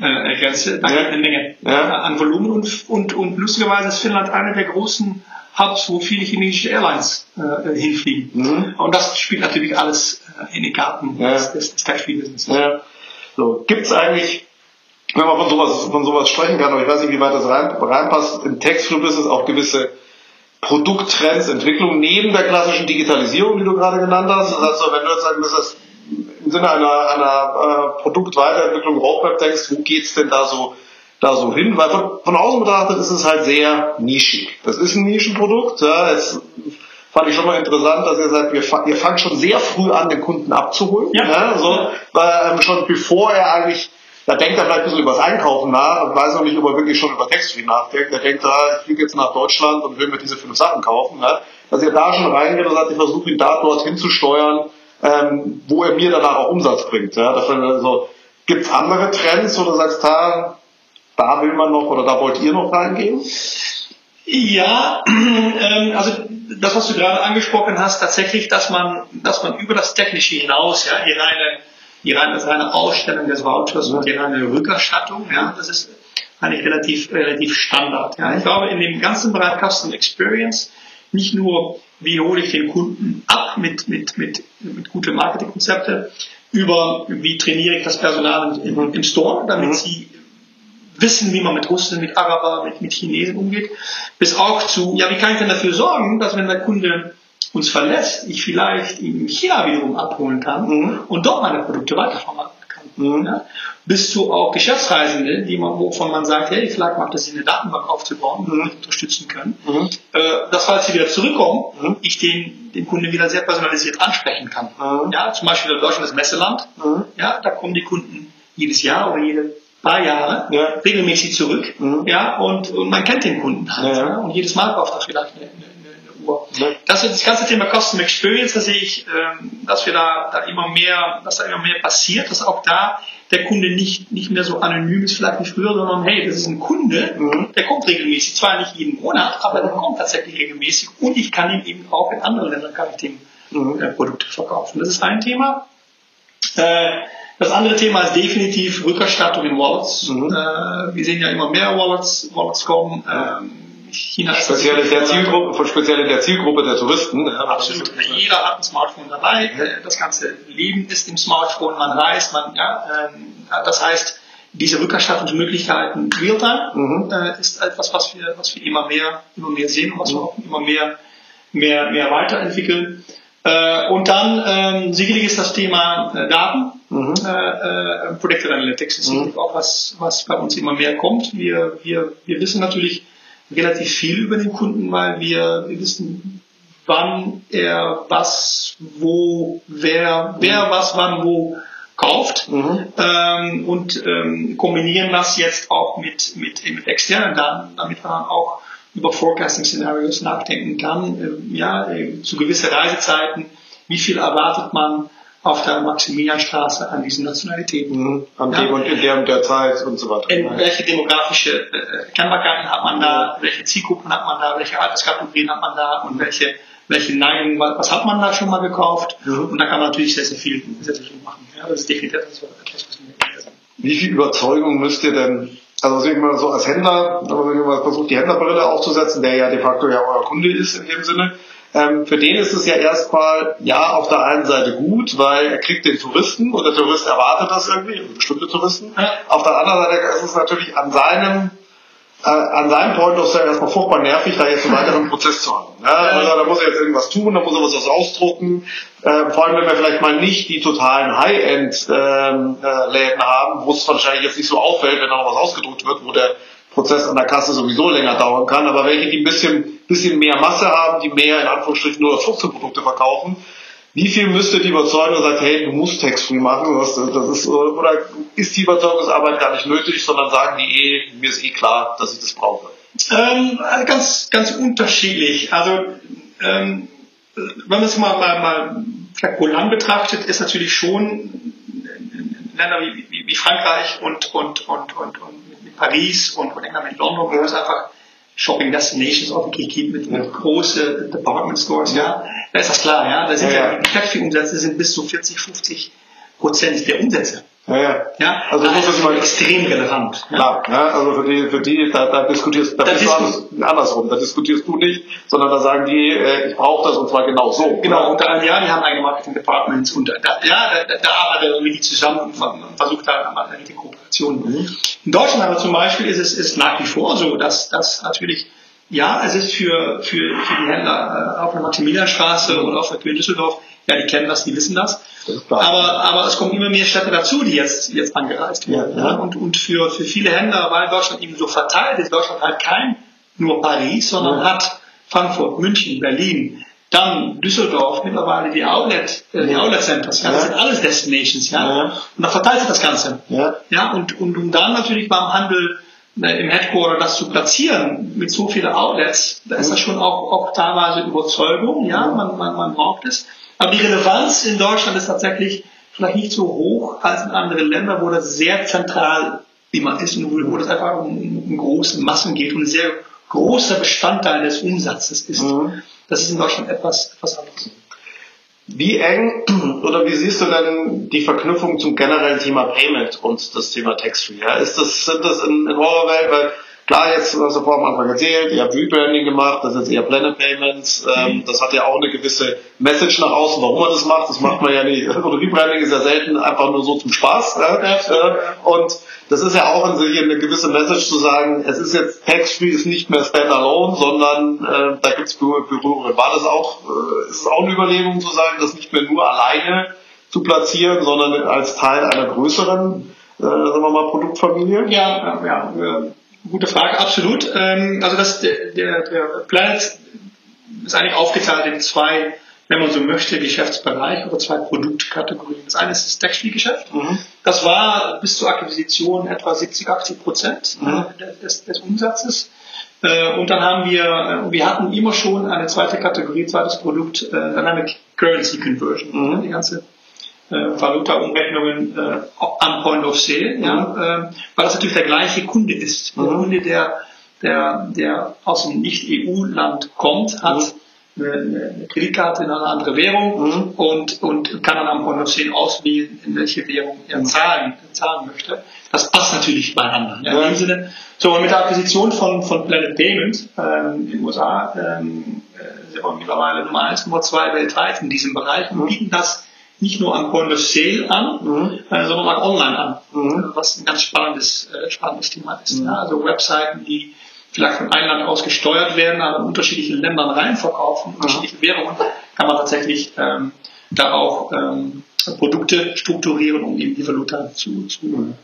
äh, Grenze. Da Ja. gibt eine Menge Ja. äh, an Volumen und, und, und lustigerweise ist Finnland einer der großen Hubs, wo viele chinesische Airlines äh, hinfliegen. Mhm. Und das spielt natürlich alles äh, in die Karten Ja. des, des, Tax-Free-Business. Ja. So, gibt's eigentlich, wenn man von sowas, von sowas sprechen kann, aber ich weiß nicht, wie weit das rein, reinpasst, im Text-Free-Business auch gewisse Produkttrends, Entwicklungen neben der klassischen Digitalisierung, die du gerade genannt hast. Also wenn du jetzt sagen müsstest, im Sinne einer, einer äh, Produktweiterentwicklung Roadmap denkst, wo geht's denn da so, da so hin? Weil von, von außen betrachtet ist es halt sehr nischig. Das ist ein Nischenprodukt. Ja, es fand ich schon mal interessant, dass ihr sagt, wir, ihr fangt schon sehr früh an, den Kunden abzuholen. Ja. so, weil, ähm, schon bevor er eigentlich da denkt er vielleicht ein bisschen über das Einkaufen nach und weiß noch nicht, ob er wirklich schon über Textfree nachdenkt. Er denkt, ah, ich fliege jetzt nach Deutschland und will mir diese fünf Sachen kaufen. Ne? Dass ihr da schon reingeht und sagt, ich versuche ihn da dorthin zu steuern, ähm, wo er mir danach auch Umsatz bringt. Ja? Dass er so Gibt es andere Trends, wo du sagst, da, da will man noch oder da wollt ihr noch reingehen? Ja, ähm, also das, was du gerade angesprochen hast, tatsächlich, dass man, dass man über das Technische hinaus, ja, die reine, die reine, das reine Ausstellung des Vouchers und die reine Rückerstattung, ja, das ist eigentlich relativ, relativ Standard. Ja. Ich glaube, in dem ganzen Bereich Custom Experience, nicht nur, wie hole ich den Kunden ab mit, mit, mit, mit guten Marketingkonzepten, über wie trainiere ich das Personal im, im Store, damit mhm. sie wissen, wie man mit Russen, mit Araber, mit, mit Chinesen umgeht, bis auch zu, ja, wie kann ich denn dafür sorgen, dass wenn der Kunde uns verlässt, ich vielleicht ihn in China wiederum abholen kann mhm. und dort meine Produkte weitervermarkten kann. Mhm. Ja? Bis zu auch Geschäftsreisende, die man, wovon man sagt, hey, vielleicht macht es Sinn, eine Datenbank aufzubauen, die mhm. unterstützen können. Mhm. Äh, dass falls sie wieder zurückkommen, mhm. ich den, den Kunden wieder sehr personalisiert ansprechen kann. Mhm. Ja, zum Beispiel in Deutschland das Messeland. Mhm. Ja, da kommen die Kunden jedes Jahr oder jede paar Jahre ja. regelmäßig zurück. Mhm. Ja, und, und man kennt den Kunden halt. Ja. Ja, und jedes Mal kauft er vielleicht eine, eine, eine Uhr. Ja. Das ist das ganze Thema Custom Experience, da sehe ich, ähm, dass wir da, da immer mehr, dass da immer mehr passiert, dass auch da der Kunde nicht, nicht mehr so anonym ist, vielleicht wie früher, sondern hey, das ist ein Kunde, mhm. der kommt regelmäßig, zwar nicht jeden Monat, aber der kommt tatsächlich regelmäßig und ich kann ihm eben auch in anderen Ländern kann ich dem mhm. äh, Produkte verkaufen. Das ist ein Thema. Äh, das andere Thema ist definitiv Rückerstattung in Wallets. Mhm. Äh, wir sehen ja immer mehr Wallets, Wallets kommen. Ähm, China speziell in der Zielgruppe, speziell in der Zielgruppe der Touristen. Ja, Absolut. Jeder hat ein Smartphone dabei. Äh, das ganze Leben ist im Smartphone. Man reist, man, ja, ähm, das heißt, diese Rückerstattungsmöglichkeiten Realtime mhm. äh, ist etwas, was wir, was wir immer mehr, immer mehr sehen und was wir mhm. auch immer mehr, mehr, mehr weiterentwickeln. Äh, und dann ähm, sicherlich ist das Thema äh, Daten. Mhm. Äh, äh, Predictive Analytics ist mhm. auch was, was bei uns immer mehr kommt. Wir, wir, wir wissen natürlich relativ viel über den Kunden, weil wir, wir wissen, wann er was, wo, wer, wer mhm. was, wann, wo kauft mhm. ähm, und ähm, kombinieren das jetzt auch mit, mit, mit externen Daten, damit man auch über Forecasting-Szenarios nachdenken kann. Äh, ja, äh, zu gewissen Reisezeiten, wie viel erwartet man auf der Maximilianstraße an diesen Nationalitäten. Mhm. Am ja. und in der und der Zeit und so weiter. In welche demografische äh, Kennbarkeiten hat man da, welche Zielgruppen hat man da, welche Alterskategorien hat man da und welche, welche Neigungen, was hat man da schon mal gekauft? Mhm. Und da kann man natürlich sehr, sehr viel, sehr, sehr viel machen. Ja, das ist definitiv etwas, was wir Wie viel Überzeugung müsst ihr denn also ich mal so als Händler, wenn man versucht, die Händlerbrille aufzusetzen, der ja de facto ja euer Kunde ist in dem Sinne, ähm, für den ist es ja erstmal, ja, auf der einen Seite gut, weil er kriegt den Touristen und der Tourist erwartet das irgendwie, also bestimmte Touristen. Ja. Auf der anderen Seite ist es natürlich an seinem äh, an seinem Point of Sale erstmal furchtbar nervig, da jetzt einen weiteren Prozess zu haben. Ja, also da muss er jetzt irgendwas tun, da muss er was ausdrucken. Äh, vor allem, wenn wir vielleicht mal nicht die totalen High-End-Läden ähm, äh, haben, wo es wahrscheinlich jetzt nicht so auffällt, wenn da noch was ausgedruckt wird, wo der Prozess an der Kasse sowieso länger dauern kann, aber welche, die ein bisschen, bisschen mehr Masse haben, die mehr in Anführungsstrichen nur 15 Produkte verkaufen, wie viel müsste die Überzeugung sagen, hey, du musst Tax-Free machen, das, das ist, oder ist die Überzeugungsarbeit gar nicht nötig, sondern sagen die eh, mir ist eh klar, dass ich das brauche? Ähm, ganz, ganz unterschiedlich. Also, ähm, wenn man es mal, mal, mal vielleicht betrachtet, ist natürlich schon Länder wie, wie, wie Frankreich und, und, und, und, und Paris und, und England mit London, wo es einfach Shopping Destinations wirklich gibt mit, mit große Department Stores, ja. Da ist das klar, ja. Da sind ja, ja. die Taxi-Umsätze sind bis zu 40, 50 Prozent der Umsätze. Ja, ja. ja? Also das ist mal extrem relevant. Klar, ja? also für die, für die da, da diskutierst da, da bist du andersrum, da diskutierst du nicht, sondern da sagen die, äh, ich brauche das und zwar genau so. Genau, und da, ja, die haben eigene Marketing-Departments und da, ja, da, da arbeitet wir die zusammen und versucht da die Kooperation. Mhm. In Deutschland aber zum Beispiel ist es ist nach wie vor so, dass, dass natürlich ja, es ist für, für, für die Händler äh, auf der Maximilianstraße mhm. oder auf der Queen Düsseldorf, ja, die kennen das, die wissen das. Aber, aber es kommen immer mehr Städte dazu, die jetzt, jetzt angereist werden. Ja, ja. Und, und für, für viele Händler, weil Deutschland eben so verteilt ist, Deutschland hat kein nur Paris, sondern ja. hat Frankfurt, München, Berlin, dann Düsseldorf, mittlerweile die Outlet, äh, die Outlet Centers, ja, das sind alles Destinations, ja. Und da verteilt sich das Ganze. Ja. ja und, und um dann natürlich beim Handel äh, im Headquarter das zu platzieren mit so vielen Outlets, da ist das schon auch, auch teilweise Überzeugung, ja, man, man, man braucht es. Aber die Relevanz in Deutschland ist tatsächlich vielleicht nicht so hoch als in anderen Ländern, wo das sehr zentral immer ist und wo das einfach um, um große Massen geht und ein sehr großer Bestandteil des Umsatzes ist. Mhm. Das ist in Deutschland etwas, etwas anderes. Wie eng oder wie siehst du denn die Verknüpfung zum generellen Thema Payment und das Thema Tax-Free? Ja? Ist das, sind das in, in eurer Welt, weil Klar, jetzt, was du vorhin am Anfang erzählt, ihr habt Rebranding gemacht, das ist jetzt eher Planet Payments, ähm, mhm. das hat ja auch eine gewisse Message nach außen, warum man das macht. Das macht man ja nicht, oder Rebranding ist ja selten einfach nur so zum Spaß. Äh, und das ist ja auch in sich eine gewisse Message zu sagen, es ist jetzt Tax-Free ist nicht mehr Standalone, sondern äh, da gibt es Berührungen. War das auch, äh, ist es auch eine Überlegung zu sagen, das nicht mehr nur alleine zu platzieren, sondern als Teil einer größeren, äh, sagen wir mal, Produktfamilie? Ja, ja, ja. Gute Frage, absolut. Ähm, also das, der, der, Planet ist eigentlich aufgeteilt in zwei, wenn man so möchte, Geschäftsbereiche oder zwei Produktkategorien. Das eine ist das Textilgeschäft. Mhm. Das war bis zur Akquisition etwa 70, 80 Prozent mhm. des, des Umsatzes. Äh, und dann haben wir, äh, wir hatten immer schon eine zweite Kategorie, zweites Produkt, äh, Dynamic Currency Conversion. Mhm. Die ganze äh, Valuta-Umrechnungen äh, am Point of Sale, mhm. ja, äh, weil das natürlich der gleiche Kunde ist. Der mhm. Kunde, der, der, der aus einem Nicht-EU-Land kommt, hat mhm. eine, eine, Kreditkarte in eine andere Währung mhm. und, und kann dann am Point of Sale auswählen, in welche Währung er mhm. zahlen, zahlen möchte. Das passt natürlich beieinander. Ja, in dem Sinne, so und mit der Akquisition von, von Planet Payment ähm, in den USA ähm, äh, sind wir mittlerweile Nummer 1, Nummer 2 weltweit in diesem Bereich und mhm. bieten das nicht nur am Point of Sale an, mhm. äh, sondern auch online an, mhm. was ein ganz spannendes, äh, spannendes Thema ist. Mhm. Ja? Also Webseiten, die vielleicht von einem Land aus gesteuert werden, aber in unterschiedliche Ländern reinverkaufen, unterschiedliche Währungen, kann man tatsächlich ähm, da auch ähm, Produkte strukturieren, um eben die Valuta zu, zu mhm.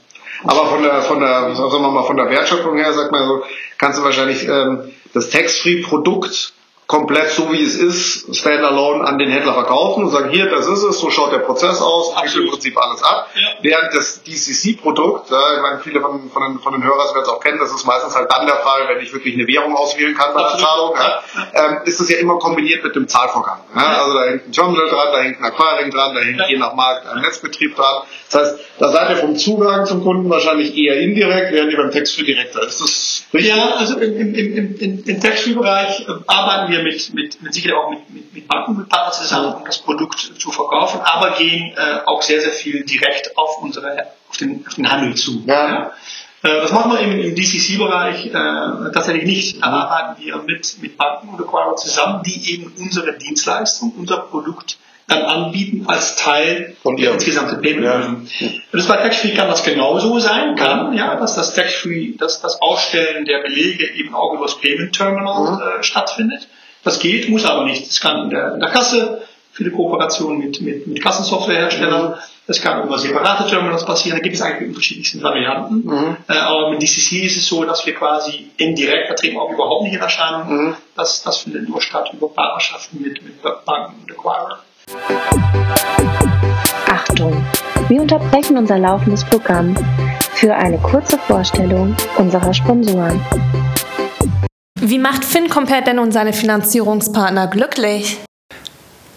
aber von der, von der, sagen wir mal, von der Wertschöpfung her, sagt man so, kannst du wahrscheinlich ähm, das Tax-Free-Produkt komplett so wie es ist, standalone an den Händler verkaufen und sagen, hier, das ist es, so schaut der Prozess aus, wickelt im Prinzip alles ab. Ja. Während das DCC-Produkt, ja, ich meine, viele von, von, den, von den Hörern werden es auch kennen, das ist meistens halt dann der Fall, wenn ich wirklich eine Währung auswählen kann bei der Zahlung, ja, ähm, ist es ja immer kombiniert mit dem Zahlvorgang. Also da hängt ein Terminal dran, da hängt ein Aquaring dran, da hängt je nach Markt ein Netzbetrieb dran. Das heißt, da seid ihr vom Zugang zum Kunden wahrscheinlich eher indirekt, während ihr beim Textfree direkter. Ist das richtig? Ja, also im, im, im, im, Textfree-Bereich arbeiten wir mit, mit, mit Sicherheit auch mit, mit, mit Banken, mit Partnern zusammen, um das Produkt zu verkaufen, aber gehen äh, auch sehr, sehr viel direkt auf unsere, auf den, auf den Handel zu. Ja. ja. Äh, das machen wir im, im DCC-Bereich äh, tatsächlich nicht. Da arbeiten wir mit, mit Banken und Acquirer zusammen, die eben unsere Dienstleistung, unser Produkt dann anbieten als Teil Von der insgesamten Payment. Ja. Das bei Tax-Free kann das genauso sein, kann, ja, dass das Tax-Free, dass das Ausstellen der Belege eben auch über das Payment Terminal mhm. äh, stattfindet. Das geht, muss aber nicht. Das kann in der, in der Kasse, viele Kooperationen mit, mit, mit Kassensoftwareherstellern, mhm. das kann über separate Terminals passieren, da gibt es eigentlich die unterschiedlichsten Varianten. Mhm. Äh, aber mit DCC ist es so, dass wir quasi indirekt, da treten wir auch überhaupt nicht in Erscheinung, mhm. das, das findet nur statt über Partnerschaften mit, mit Banken und Acquirer. Achtung! Wir unterbrechen unser laufendes Programm für eine kurze Vorstellung unserer Sponsoren. Wie macht FinCompare denn und seine Finanzierungspartner glücklich?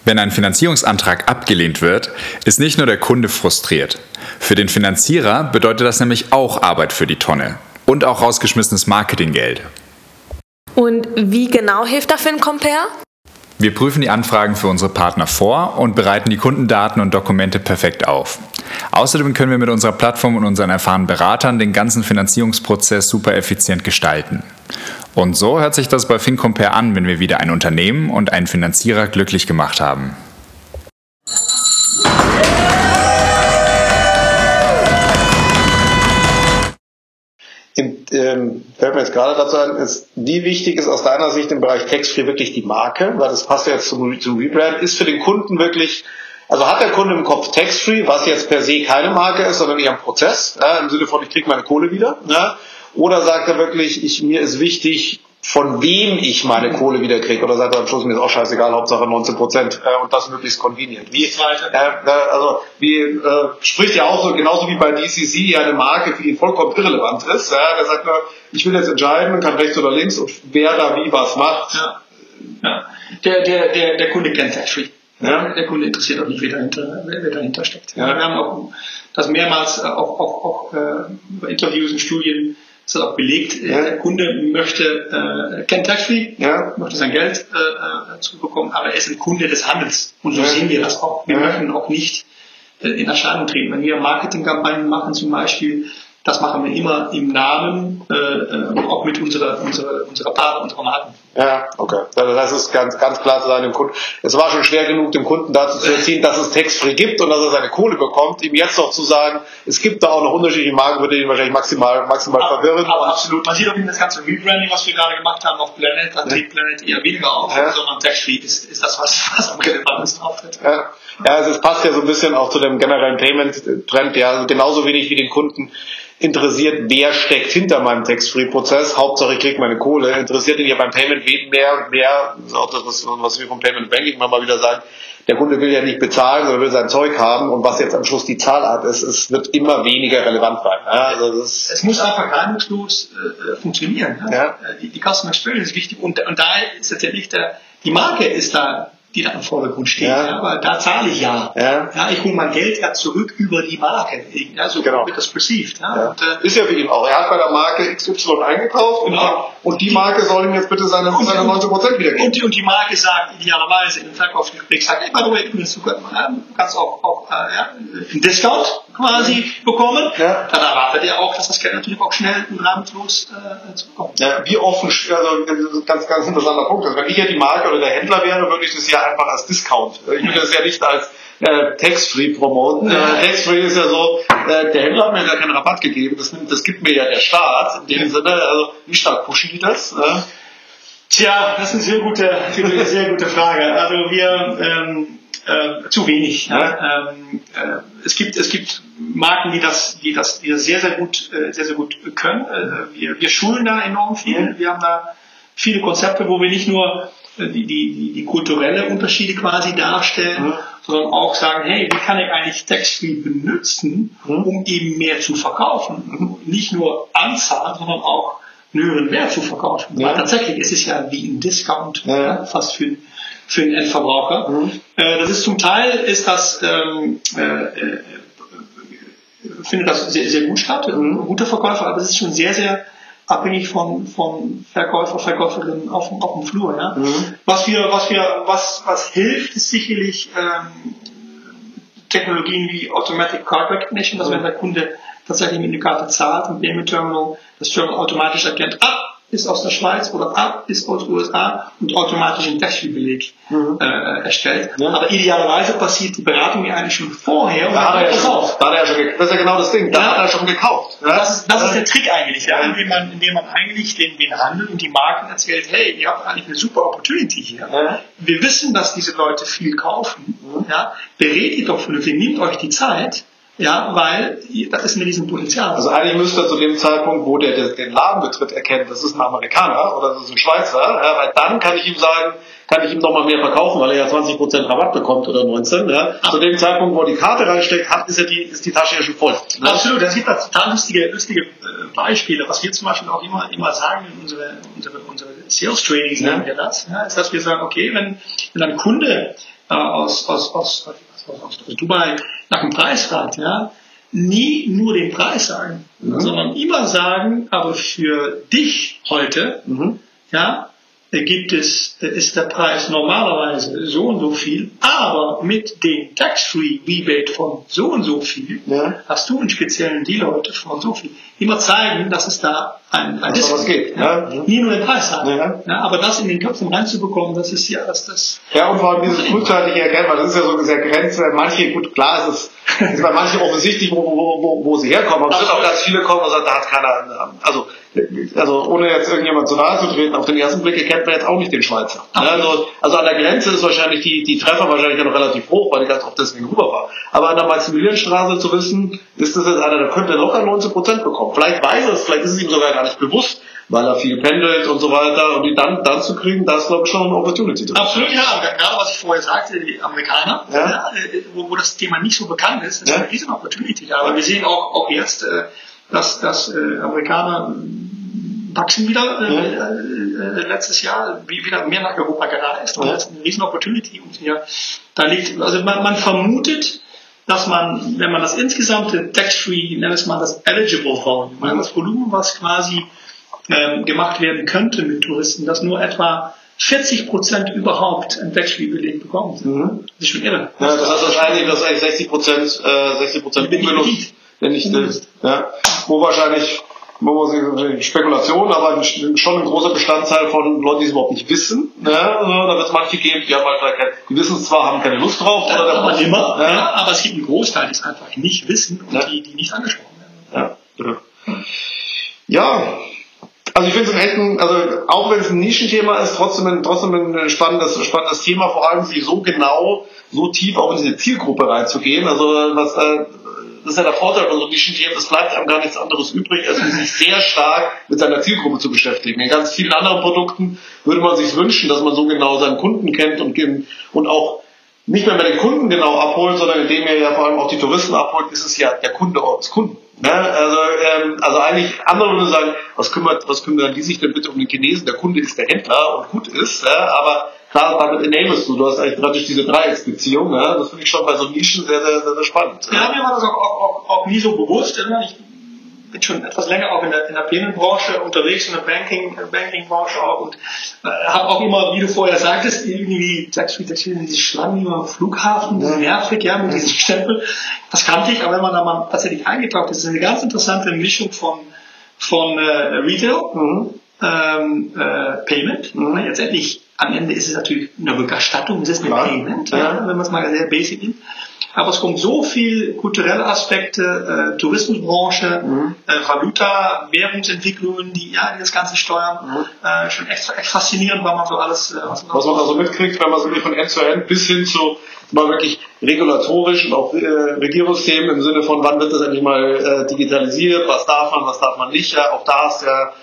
Wenn ein Finanzierungsantrag abgelehnt wird, ist nicht nur der Kunde frustriert. Für den Finanzierer bedeutet das nämlich auch Arbeit für die Tonne und auch rausgeschmissenes Marketinggeld. Und wie genau hilft da FinCompare? Wir prüfen die Anfragen für unsere Partner vor und bereiten die Kundendaten und Dokumente perfekt auf. Außerdem können wir mit unserer Plattform und unseren erfahrenen Beratern den ganzen Finanzierungsprozess super effizient gestalten. Und so hört sich das bei FinCompare an, wenn wir wieder ein Unternehmen und einen Finanzierer glücklich gemacht haben. Ähm, fällt mir jetzt gerade dazu ein, ist, wie wichtig ist aus deiner Sicht im Bereich Tax-Free wirklich die Marke? Weil das passt ja jetzt zum, zum Rebrand. Ist für den Kunden wirklich, also hat der Kunde im Kopf Tax-Free, was jetzt per se keine Marke ist, sondern eher ein Prozess, ja, im Sinne von, ich kriege meine Kohle wieder. Ja, oder sagt er wirklich, ich, mir ist wichtig, von wem ich meine Kohle wieder kriege. Oder sagt er am Schluss, mir ist auch scheißegal, Hauptsache 19 Prozent äh, und das möglichst convenient. Wie, äh, äh, also wie äh, spricht ja auch so, genauso wie bei DCC eine Marke für ihn vollkommen irrelevant ist. Ja, der sagt nur, ich will jetzt entscheiden, kann rechts oder links und wer da wie was macht. Ja. Ja. Der, der, der, der Kunde kennt Free. Ja. Der Kunde interessiert auch nicht, wer dahinter, wer dahinter steckt. Ja. Wir haben auch das mehrmals auch, auch, auch äh, Interviews und Studien ist auch belegt. Ja. Der Kunde möchte, äh, kennt Tax-Free, ja. möchte sein Geld äh, äh, zurückbekommen, aber er ist ein Kunde des Handels. Und so ja. sehen wir das auch. Wir möchten auch nicht äh, in Erscheinung treten. Wenn wir Marketingkampagnen machen zum Beispiel, das machen wir immer im Namen, äh, äh auch mit unserer, unserer, unserer Partner, unserer Marken. Ja, okay. Also das ist ganz, ganz klar zu sein dem Kunden. Es war schon schwer genug, dem Kunden dazu zu erziehen, dass es textfree gibt und dass er seine Kohle bekommt. Ihm jetzt noch zu sagen, es gibt da auch noch unterschiedliche Marken, würde ihn wahrscheinlich maximal, maximal aber, verwirren. Aber absolut. Man sieht auch in das ganze Rebranding, was wir gerade gemacht haben auf Planet, da tritt Planet eher weniger auf, ja. sondern textfree ist, ist das, was, was am relevantesten auftritt. Ja. Ja, also es passt ja so ein bisschen auch zu dem generellen Payment-Trend, ja, also genauso wenig wie den Kunden interessiert, wer steckt hinter meinem Tax-Free-Prozess. Hauptsache ich kriege meine Kohle. Interessiert ihn ja beim Payment mehr und mehr, das ist auch das, was wir vom Payment Banking immer mal wieder sagen, der Kunde will ja nicht bezahlen, sondern will sein Zeug haben und was jetzt am Schluss die Zahlart ist, es wird immer weniger relevant sein. Also es muss einfach reibungslos äh, funktionieren. Ja? Ja. Die, die Customer Experience ist wichtig und, und da ist tatsächlich der, die Marke ist da die da im Vordergrund steht. Ja. ja. aber da zahle ich ja. ja. ja ich hole mein Geld ja zurück über die Marke. Ja, so genau. wird das perceived. Ja. ja. Und, äh, ist ja für ihn auch. Er hat bei der Marke XY eingekauft genau. und, und die Marke soll ihm jetzt bitte seine, und, seine 19 Prozent wiedergeben. Und die, und die Marke sagt idealerweise in einem Verkaufsgespräch, sagt, hey, by the way, du kannst auch, auch äh, ja, einen Discount quasi bekommen. Ja. Dann erwartet er auch, dass das Geld natürlich auch schnell und reibungslos äh, zurückkommt. Ja, wie offen, also ganz, ganz interessanter Punkt. Also wenn ich ja die Marke oder der Händler wäre, würde ich das ja einfach als Discount. Ich würde das ja nicht als äh, Tax-Free promoten. Äh, Tax-Free ist ja so, äh, der Händler hat mir ja keinen Rabatt gegeben, das, nimmt, das gibt mir ja der Staat. In dem Sinne, also wie stark pushen die das? Äh? Tja, das ist eine sehr gute, eine sehr gute Frage. Also wir ähm, äh, zu wenig. Ja. Ähm, äh, es gibt es gibt Marken, die das die das die das sehr sehr gut äh, sehr sehr gut können. Äh, wir, wir schulen da enorm viel. Wir haben da viele Konzepte, wo wir nicht nur äh, die, die, die kulturelle Unterschiede quasi darstellen, mhm. sondern auch sagen, hey, wie kann ich eigentlich Tax-Free benutzen, mhm. um eben mehr zu verkaufen? Mhm. Nicht nur Anzahl, sondern auch einen höheren Wert zu verkaufen. Ja. Weil tatsächlich ist es ja wie ein Discount, ja. Ja, fast für, für den Endverbraucher. Mhm. Äh, das ist zum Teil ist das ähm, äh, äh, findet das sehr, sehr gut statt, ein mhm. guter Verkäufer, aber es ist schon sehr, sehr abhängig von, von Verkäufer, Verkäuferinnen auf, auf dem Flur. Ja? Mhm. Was wir, was wir, was, was hilft, ist sicherlich ähm, Technologien wie Automatic Card Recognition, dass mhm. wenn der Kunde tatsächlich mit einer Karte zahlt, mit dem Terminal, das Terminal automatisch erkennt, ah, ist aus der Schweiz oder A ist aus den USA und automatisch einen Tax-Beleg mhm. äh, erstellt. Ja. Aber idealerweise passiert die Beratung ja eigentlich schon vorher. Da hat er ja schon, da hat er schon, das ist ja genau das Ding, da ja. hat er schon gekauft. Ja. Das, ist, das ist der Trick eigentlich, ja, indem, man, indem man eigentlich den, den Handel und die Marken erzählt, hey, ihr habt eigentlich eine super Opportunity hier. Wir wissen, dass diese Leute viel kaufen. Mhm. Ja. Berät ihr doch vernünftig, nehmt euch die Zeit ja, weil das ist ein Riesenpotenzial. Also eigentlich müsste er zu dem Zeitpunkt, wo der den Laden betritt, erkennen, das ist ein Amerikaner oder das ist ein Schweizer, ja, weil dann kann ich ihm sagen, kann ich ihm nochmal mehr verkaufen, weil er ja 20% Rabatt bekommt oder 19. Ja. Zu dem Zeitpunkt, wo er die Karte reinsteckt, hat, ist, ja die, ist die Tasche ja schon voll. Ne? Absolut, es gibt da total lustige, lustige äh, Beispiele, was wir zum Beispiel auch immer, immer sagen in unsere, unsere, unsere Sales Trainings, ja. nennen wir das, ja, ist, dass wir sagen, okay, wenn, wenn ein Kunde äh, aus, aus, aus Dubai nach dem Preis fragt, ja, nie nur den Preis sagen, mhm. sondern immer sagen, aber für dich heute, mhm. ja, gibt es, ist der Preis normalerweise so und so viel, aber mit dem Tax-Free Rebate von so und so viel ja. hast du einen speziellen Deal heute von so viel. Immer zeigen, dass es da ein, ein. Was geht. Ja. Ja. Nie nur den Preis haben. Ja. Ja, aber das in den Köpfen reinzubekommen, das ist ja das. das ja, und vor allem dieses frühzeitige Erkennen, weil das ist ja so sehr grenzt, manche, gut, klar ist es ist bei manchen offensichtlich, wo, wo, wo, wo sie herkommen, aber es wird auch ganz viele kommen und sagen, da hat keiner, also also ohne jetzt irgendjemand zu nahe zu treten, auf den ersten Blick erkennt man jetzt auch nicht den Schweizer. Also, also an der Grenze ist wahrscheinlich die, die Treffer wahrscheinlich noch relativ hoch, weil ich ganz oft deswegen rüber war. Aber an der Maximilianstraße zu wissen, ist das jetzt einer, der könnte locker 19 Prozent bekommen. Vielleicht weiß er es, vielleicht ist es ihm sogar gar nicht bewusst, weil er viel pendelt und so weiter. Und die dann, dann zu kriegen, da ist glaube ich schon eine Opportunity drin. Absolut, ja. Gerade was ich vorher sagte, die Amerikaner, ja. Ja, wo, wo, das Thema nicht so bekannt ist, ist ja. eine riesen Opportunity. Aber wir sehen auch, auch jetzt, äh, dass, dass äh, Amerikaner wachsen wieder äh, äh, letztes Jahr, wie wieder mehr nach Europa gereist. Und das ist eine riesen Opportunity. Und ja, da liegt, also man, man vermutet, dass man, wenn man das insgesamte Tax-Free, wir es mal das Eligible Volume, das Volumen, was quasi ähm, gemacht werden könnte mit Touristen, dass nur etwa 40 Prozent überhaupt ein Tax-Free-Beleg bekommen. Mhm. Das ist schon irre. Ja, das heißt wahrscheinlich, dass eigentlich 60 Prozent, äh, 60 Prozent ungenutzt, wenn nicht, ja, wo wahrscheinlich Spekulation, aber schon ein großer Bestandteil von Leuten, die es überhaupt nicht wissen. Ne? Da wird es manche geben, die haben halt keine, die wissen es zwar, haben keine Lust drauf. Ja, oder aber immer, ja. ja. aber es gibt einen Großteil, die es einfach nicht wissen und ja. die, die nicht angesprochen werden. Ja, ja. Also ich finde es echt ein, also auch wenn es ein Nischenthema ist, trotzdem ein, trotzdem ein spannendes, spannendes Thema, vor allem sich so genau, so tief auch in diese Zielgruppe reinzugehen. Also was da das ist ja der Vorteil von so Nischenthemen, es bleibt einem gar nichts anderes übrig, als sich sehr stark mit seiner Zielgruppe zu beschäftigen. In ganz vielen anderen Produkten würde man sich wünschen, dass man so genau seinen Kunden kennt und, und auch nicht mehr mit den Kunden genau abholt, sondern indem er ja vor allem auch die Touristen abholt, ist es ja der Kunde des Kunden. Ne? Also, ähm, also eigentlich, andere würden sagen, was kümmert, was kümmern die sich denn bitte um den Chinesen? Der Kunde ist der Händler und gut ist, ja? aber klar, damit enablest du, du hast eigentlich praktisch diese Dreiecksbeziehung, ja? das finde ich schon bei so Nischen sehr, sehr, sehr, sehr spannend. Ja, mir war das auch, auch, auch, auch nie so bewusst. Ich bin schon etwas länger auch in der, in der Payment-Branche unterwegs, in der Banking, Banking-Branche auch und äh, habe auch immer, wie du vorher sagtest, irgendwie Tax-Free, Tax-Free, diese Schlangen am Flughafen, ja. nervig, ja, mit diesem Stempel. Das kannte ich, aber wenn man da mal tatsächlich eingetaucht ist, ist eine ganz interessante Mischung von, von äh, Retail, mhm. ähm, äh, Payment, mhm. jetzt endlich am Ende ist es natürlich eine Rückerstattung, es ist ein Payment, ja. wenn man es mal sehr basic nimmt. Aber es kommt so viel kulturelle Aspekte, äh, Tourismusbranche, mhm. äh, Valuta, Währungsentwicklungen, die ja die das Ganze steuern. Mhm. Äh, schon echt, echt faszinierend, weil man so alles. Äh, was, was man da so mitkriegt, wenn man so von End zu End bis hin zu mal wirklich regulatorisch und auch äh, Regierungsthemen im Sinne von, wann wird das endlich mal äh, digitalisiert, was darf man, was darf man nicht. Ja, auch da ist ja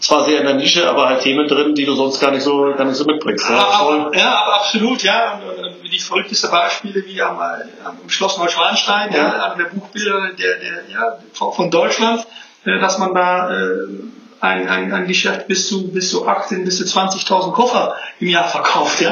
zwar sehr in der Nische, aber halt Themen drin, die du sonst gar nicht so, gar nicht so mitbringst. Ja, aber, ja, aber absolut, ja. Und, und die verrücktesten Beispiele wie am, am Schloss Neuschwanstein, ja. ja, einer der Buchbilder der, der, ja, von Deutschland, äh, dass man da äh, ein, ein, ein Geschäft bis zu bis zu 18 bis zu 20.000 Koffer im Jahr verkauft, ja,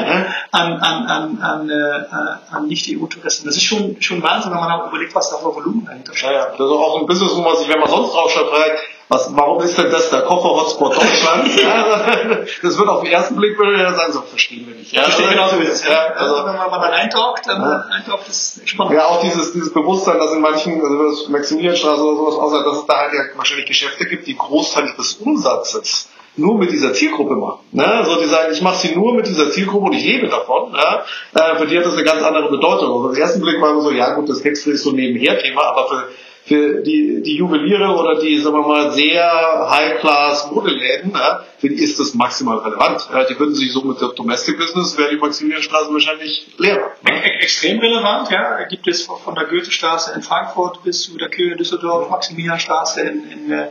an an an an, äh, an Nicht-EU-Touristen. Das ist schon schon Wahnsinn, wenn man auch überlegt, was da für Volumen dahinter steht. Ja, ja. Das ist auch ein Business, wo man sich, wenn man sonst drauf fragt, was, warum ist denn das der Koffer-Hotspot Deutschland? ja, das wird auf den ersten Blick würde ja sagen, so verstehen wir nicht. Ja, Verstehe genauso wie das. Ja, also, wenn man mal eintaucht, dann ja. eintaucht ist spannend. Ja, auch dieses, dieses Bewusstsein, dass in manchen, also das Maximilianstraße oder sowas aussieht, dass es da halt ja wahrscheinlich Geschäfte gibt, die Großteil des Umsatzes nur mit dieser Zielgruppe machen. Ne? Also die sagen, ich mache sie nur mit dieser Zielgruppe und ich lebe davon. Ne? Äh, für die hat das eine ganz andere Bedeutung. Also auf den ersten Blick war so, ja gut, das Textfree ist so nebenher Thema, aber für für die, die Juweliere oder die, sagen wir mal, sehr High-Class-Modeläden, ja, für die ist das maximal relevant. Ja, die würden sich so mit der Domestic Business, wäre die Maximilianstraße wahrscheinlich leer. Ne? Extrem relevant, ja. Gibt es von der Goethestraße in Frankfurt bis zu der Kühe in Düsseldorf, Maximilianstraße in, in, äh,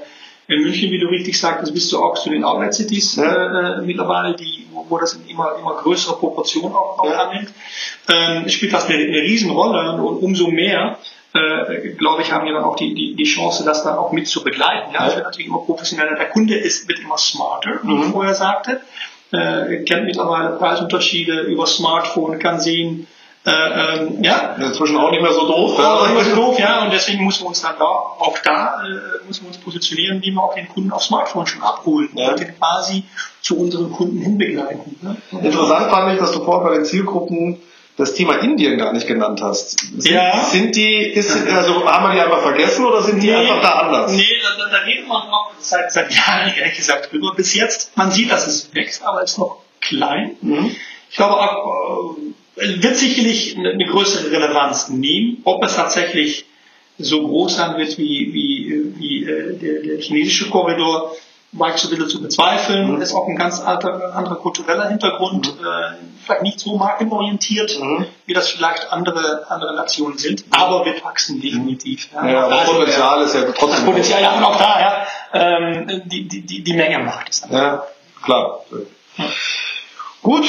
in München, wie du richtig sagst, bist du auch zu den Outlet Cities ja. äh, mittlerweile, die, wo das in immer, immer größere Proportionen auch, auch ja. annimmt. Ähm, spielt das eine, eine Riesenrolle und umso mehr äh, glaube ich, haben wir dann auch die, die, die Chance, das dann auch mit zu begleiten. Ja, es wird natürlich immer professioneller. Der Kunde ist, wird immer smarter, wie mhm. ich vorher sagte. Äh, kennt mittlerweile Preisunterschiede über Smartphone, kann sehen, äh, ähm, ja. Inzwischen auch nicht mehr so doof. Ja, auch nicht mehr so doof, ja. Und deswegen müssen wir uns dann da, auch da, äh, müssen wir uns positionieren, wie wir auch den Kunden auf Smartphone schon abholen ja. und den quasi zu unseren Kunden hinbegleiten. Ne? Interessant fand ich, dass du vorher bei den Zielgruppen das Thema Indien gar nicht genannt hast. Sind, ja. sind die, ist, also haben wir die einfach vergessen oder sind die nee, einfach da anders? Nee, da, da redet man noch seit, seit Jahren ehrlich gesagt drüber. Bis jetzt, man sieht, dass es wächst, aber es ist noch klein. Mhm. Ich glaube auch, äh, wird sicherlich eine, eine größere Relevanz nehmen. Ob es tatsächlich so groß sein wird wie, wie, wie äh, der, der chinesische Korridor, war ich so ein bisschen zu bezweifeln. Mhm. Ist auch ein ganz alter, anderer kultureller Hintergrund, mhm. äh, vielleicht nicht so markenorientiert, mhm. wie das vielleicht andere, andere Nationen sind, aber wird wachsen definitiv. Ja, ja aber Potenzial ist ja trotzdem. Das Potenzial, ja, auch da, ja, ähm, die, die, die, die Menge macht es. Ja, klar. Gut,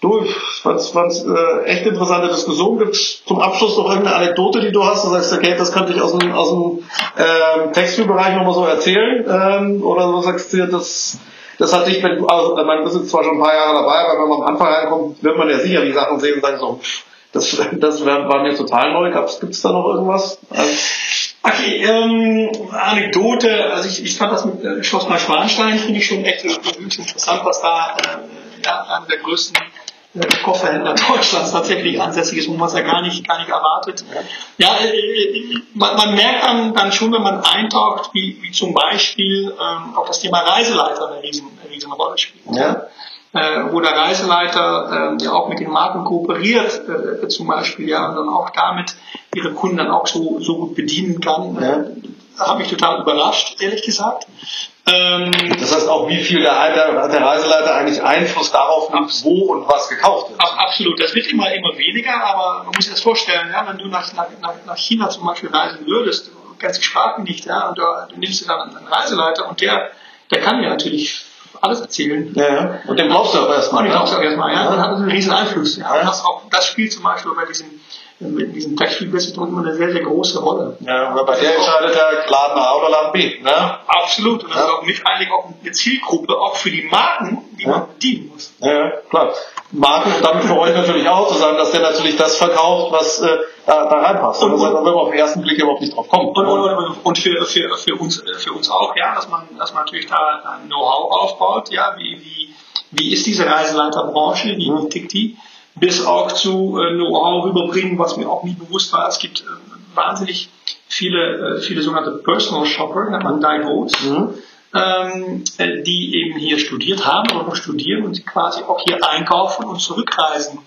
du, was, was äh, echt interessante Diskussion gibt zum Abschluss noch irgendeine Anekdote, die du hast, du sagst, okay, das könnte ich aus dem, aus dem ähm, Textilbereich nochmal so erzählen, ähm, oder du sagst dir, das, das hat dich, wenn also, man ist zwar schon ein paar Jahre dabei, aber wenn man am Anfang reinkommt, wird man ja sicher die Sachen sehen und sagen so, das, das war mir total neu. Gibt es da noch irgendwas? Also, Okay, ähm, Anekdote, also ich, ich fand das mit äh, Schloss Neuschwanstein, finde ich schon echt wirklich interessant, was da äh, ja, einer der größten äh, Kofferhändler Deutschlands tatsächlich ansässig ist, wo man es ja gar nicht, gar nicht erwartet. Ja, äh, äh, man, man merkt dann, dann schon, wenn man eintaucht, wie, wie zum Beispiel ähm, auch das Thema Reiseleiter eine riesen, eine riesen Rolle spielt. Ja äh, wo der Reiseleiter äh, ja auch mit den Marken kooperiert, äh, zum Beispiel, ja, und dann auch damit ihre Kunden dann auch so, so gut bedienen kann. Ja. Hat mich total überrascht, ehrlich gesagt. Ähm, das heißt auch, wie viel der, der, der Reiseleiter eigentlich Einfluss darauf nimmt, wo und was gekauft wird. Absolut, das wird immer, immer weniger, aber man muss sich das vorstellen, ja, wenn du nach, nach, nach China zum Beispiel reisen würdest, du kennst die Sprache nicht, ja, und du, du nimmst dir dann einen Reiseleiter und der, der kann dir natürlich alles erzählen. Ja, ja. Und den brauchst du auch erstmal. Und den brauchst du auch erstmal, ja. ja. Dann hat das einen riesen Einfluss. Ja. Das, auch, das spielt zum Beispiel bei diesem in diesem Textspiel-Business immer eine sehr, sehr große Rolle. Ja, aber bei der entscheidet der Laden A oder Laden B. Ne? Absolut. Und das ja. ist auch mit eigentlich auch eine Zielgruppe, auch für die Marken, die ja. man bedienen muss. Ja, klar. Marken damit für euch natürlich auch zu sagen, dass der natürlich das verkauft, was äh, da, da reinpasst. Und, und, und wenn man auf den ersten Blick überhaupt nicht drauf kommt. Und, und, und für, für, für, uns, für uns auch, ja, dass man, dass man natürlich da ein Know-how aufbaut, ja, wie, wie, wie ist diese Reiseleiterbranche, wie, wie tickt die? bis auch zu äh, Know-how rüberbringen, was mir auch nie bewusst war. Es gibt äh, wahnsinnig viele, äh, viele sogenannte Personal Shopper, nennt man Divos, mhm. ähm, äh, die eben hier studiert haben oder noch studieren und quasi auch hier einkaufen und zurückreisen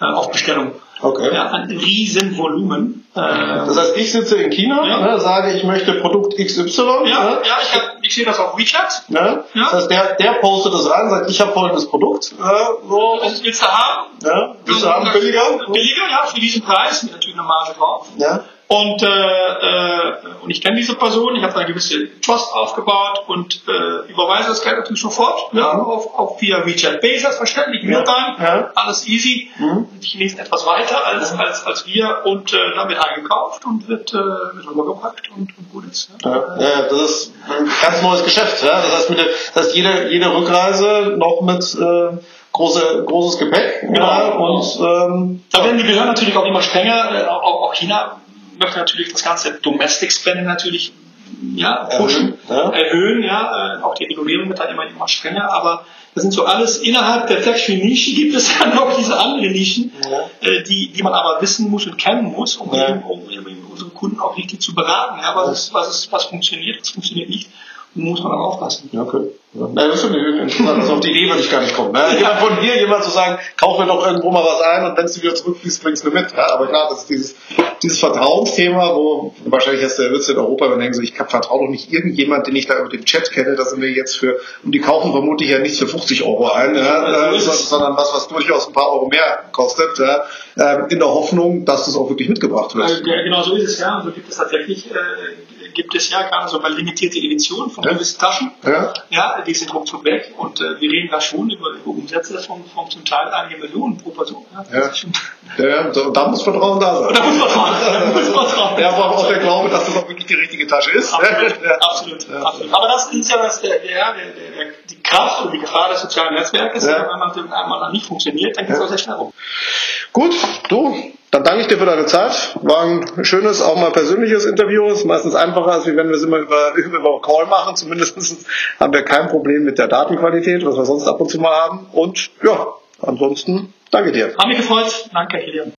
äh, auf Bestellung. Okay. Ja, ein Riesenvolumen. Äh, das heißt, ich sitze in China, ja. ne, sage, ich möchte Produkt XY. Ja, ne? ja ich, hab, ich sehe das auf WeChat. Ne? Ja. Das heißt, der, der postet das rein, sagt, ich habe folgendes Produkt. Äh, so. Das willst du haben? Ja. Willst du haben billiger? Billiger, ja, für diesen Preis, natürlich eine Marge drauf. Ja. Und, äh, äh, und ich kenne diese Person, ich habe eine gewisse Trust aufgebaut und äh, überweise das Geld natürlich sofort ja, auf, auf via WeChat Pay, selbstverständlich, ja. Real-Time, ja. alles easy. Mhm. Die Chinesen etwas weiter als, mhm. als, als wir und äh, wird eingekauft und wird, äh, wird rübergepackt und, und gut ist. Ja. Ja, das ist ein ganz neues Geschäft. Ja? Das heißt, mit der, das heißt jede, jede Rückreise noch mit äh, große, großes Gepäck. Genau. Ja, und, ähm, da werden die Behörden natürlich auch immer strenger, äh, auch, auch China möchte natürlich das ganze Domestic Spending natürlich ja, pushen, erhöhen, ja. erhöhen, ja. Äh, auch die Regulierung wird dann immer, immer strenger, aber das sind so alles innerhalb der Tax-Free-Nische gibt es ja noch diese anderen Nischen, ja. äh, die, die man aber wissen muss und kennen muss, um, eben, um eben unsere Kunden auch richtig zu beraten. Ja, was, ist, was, ist, was funktioniert, was funktioniert nicht muss man auch aufpassen. Ja, okay. Ja. das ist schon interessant. Also auf die Idee würde ich gar nicht kommen. Ne? Ja. Von dir, jemand zu sagen, kauf mir doch irgendwo mal was ein und wenn du wieder zurückfließt, bringst du mit. Ja, aber klar, das ist dieses, dieses Vertrauensthema, wo wahrscheinlich hast du ja Witz in Europa, wenn denken so, ich vertraue doch nicht irgendjemand, den ich da über den Chat kenne, das sind wir jetzt für, und die kaufen vermutlich ja nicht für 50 Euro ein, ja, äh, sondern was, was durchaus ein paar Euro mehr kostet, ja, äh, in der Hoffnung, dass das auch wirklich mitgebracht wird. Also, ja, genau so ist es, ja. So gibt es tatsächlich, äh, gibt es ja gerade so eine limitierte Edition von ja. gewissen Taschen. Ja. ja, die sind ruckzuck weg und äh, wir reden da schon über, über Umsätze von, von zum Teil einige Millionen pro Person. Ja, ja. ja, da muss Vertrauen da sein. Da muss Vertrauen da muss Vertrauen Ja, aber auch der Glaube, dass das auch wirklich die richtige Tasche ist. Absolut, absolut, absolut. Aber das ist ja das, der, der, der, die Kraft und die Gefahr des sozialen Netzwerkes. Wenn man einmal nicht funktioniert, dann geht es auch sehr schnell rum. Gut, du, dann danke ich dir für deine Zeit. War ein schönes, auch mal persönliches Interview. Ist meistens einfacher, als wenn wir es immer über, über Call machen. Zumindest haben wir kein Problem mit der Datenqualität, was wir sonst ab und zu mal haben. Und ja, ansonsten danke dir. Hat mich gefreut. Danke, Kilian.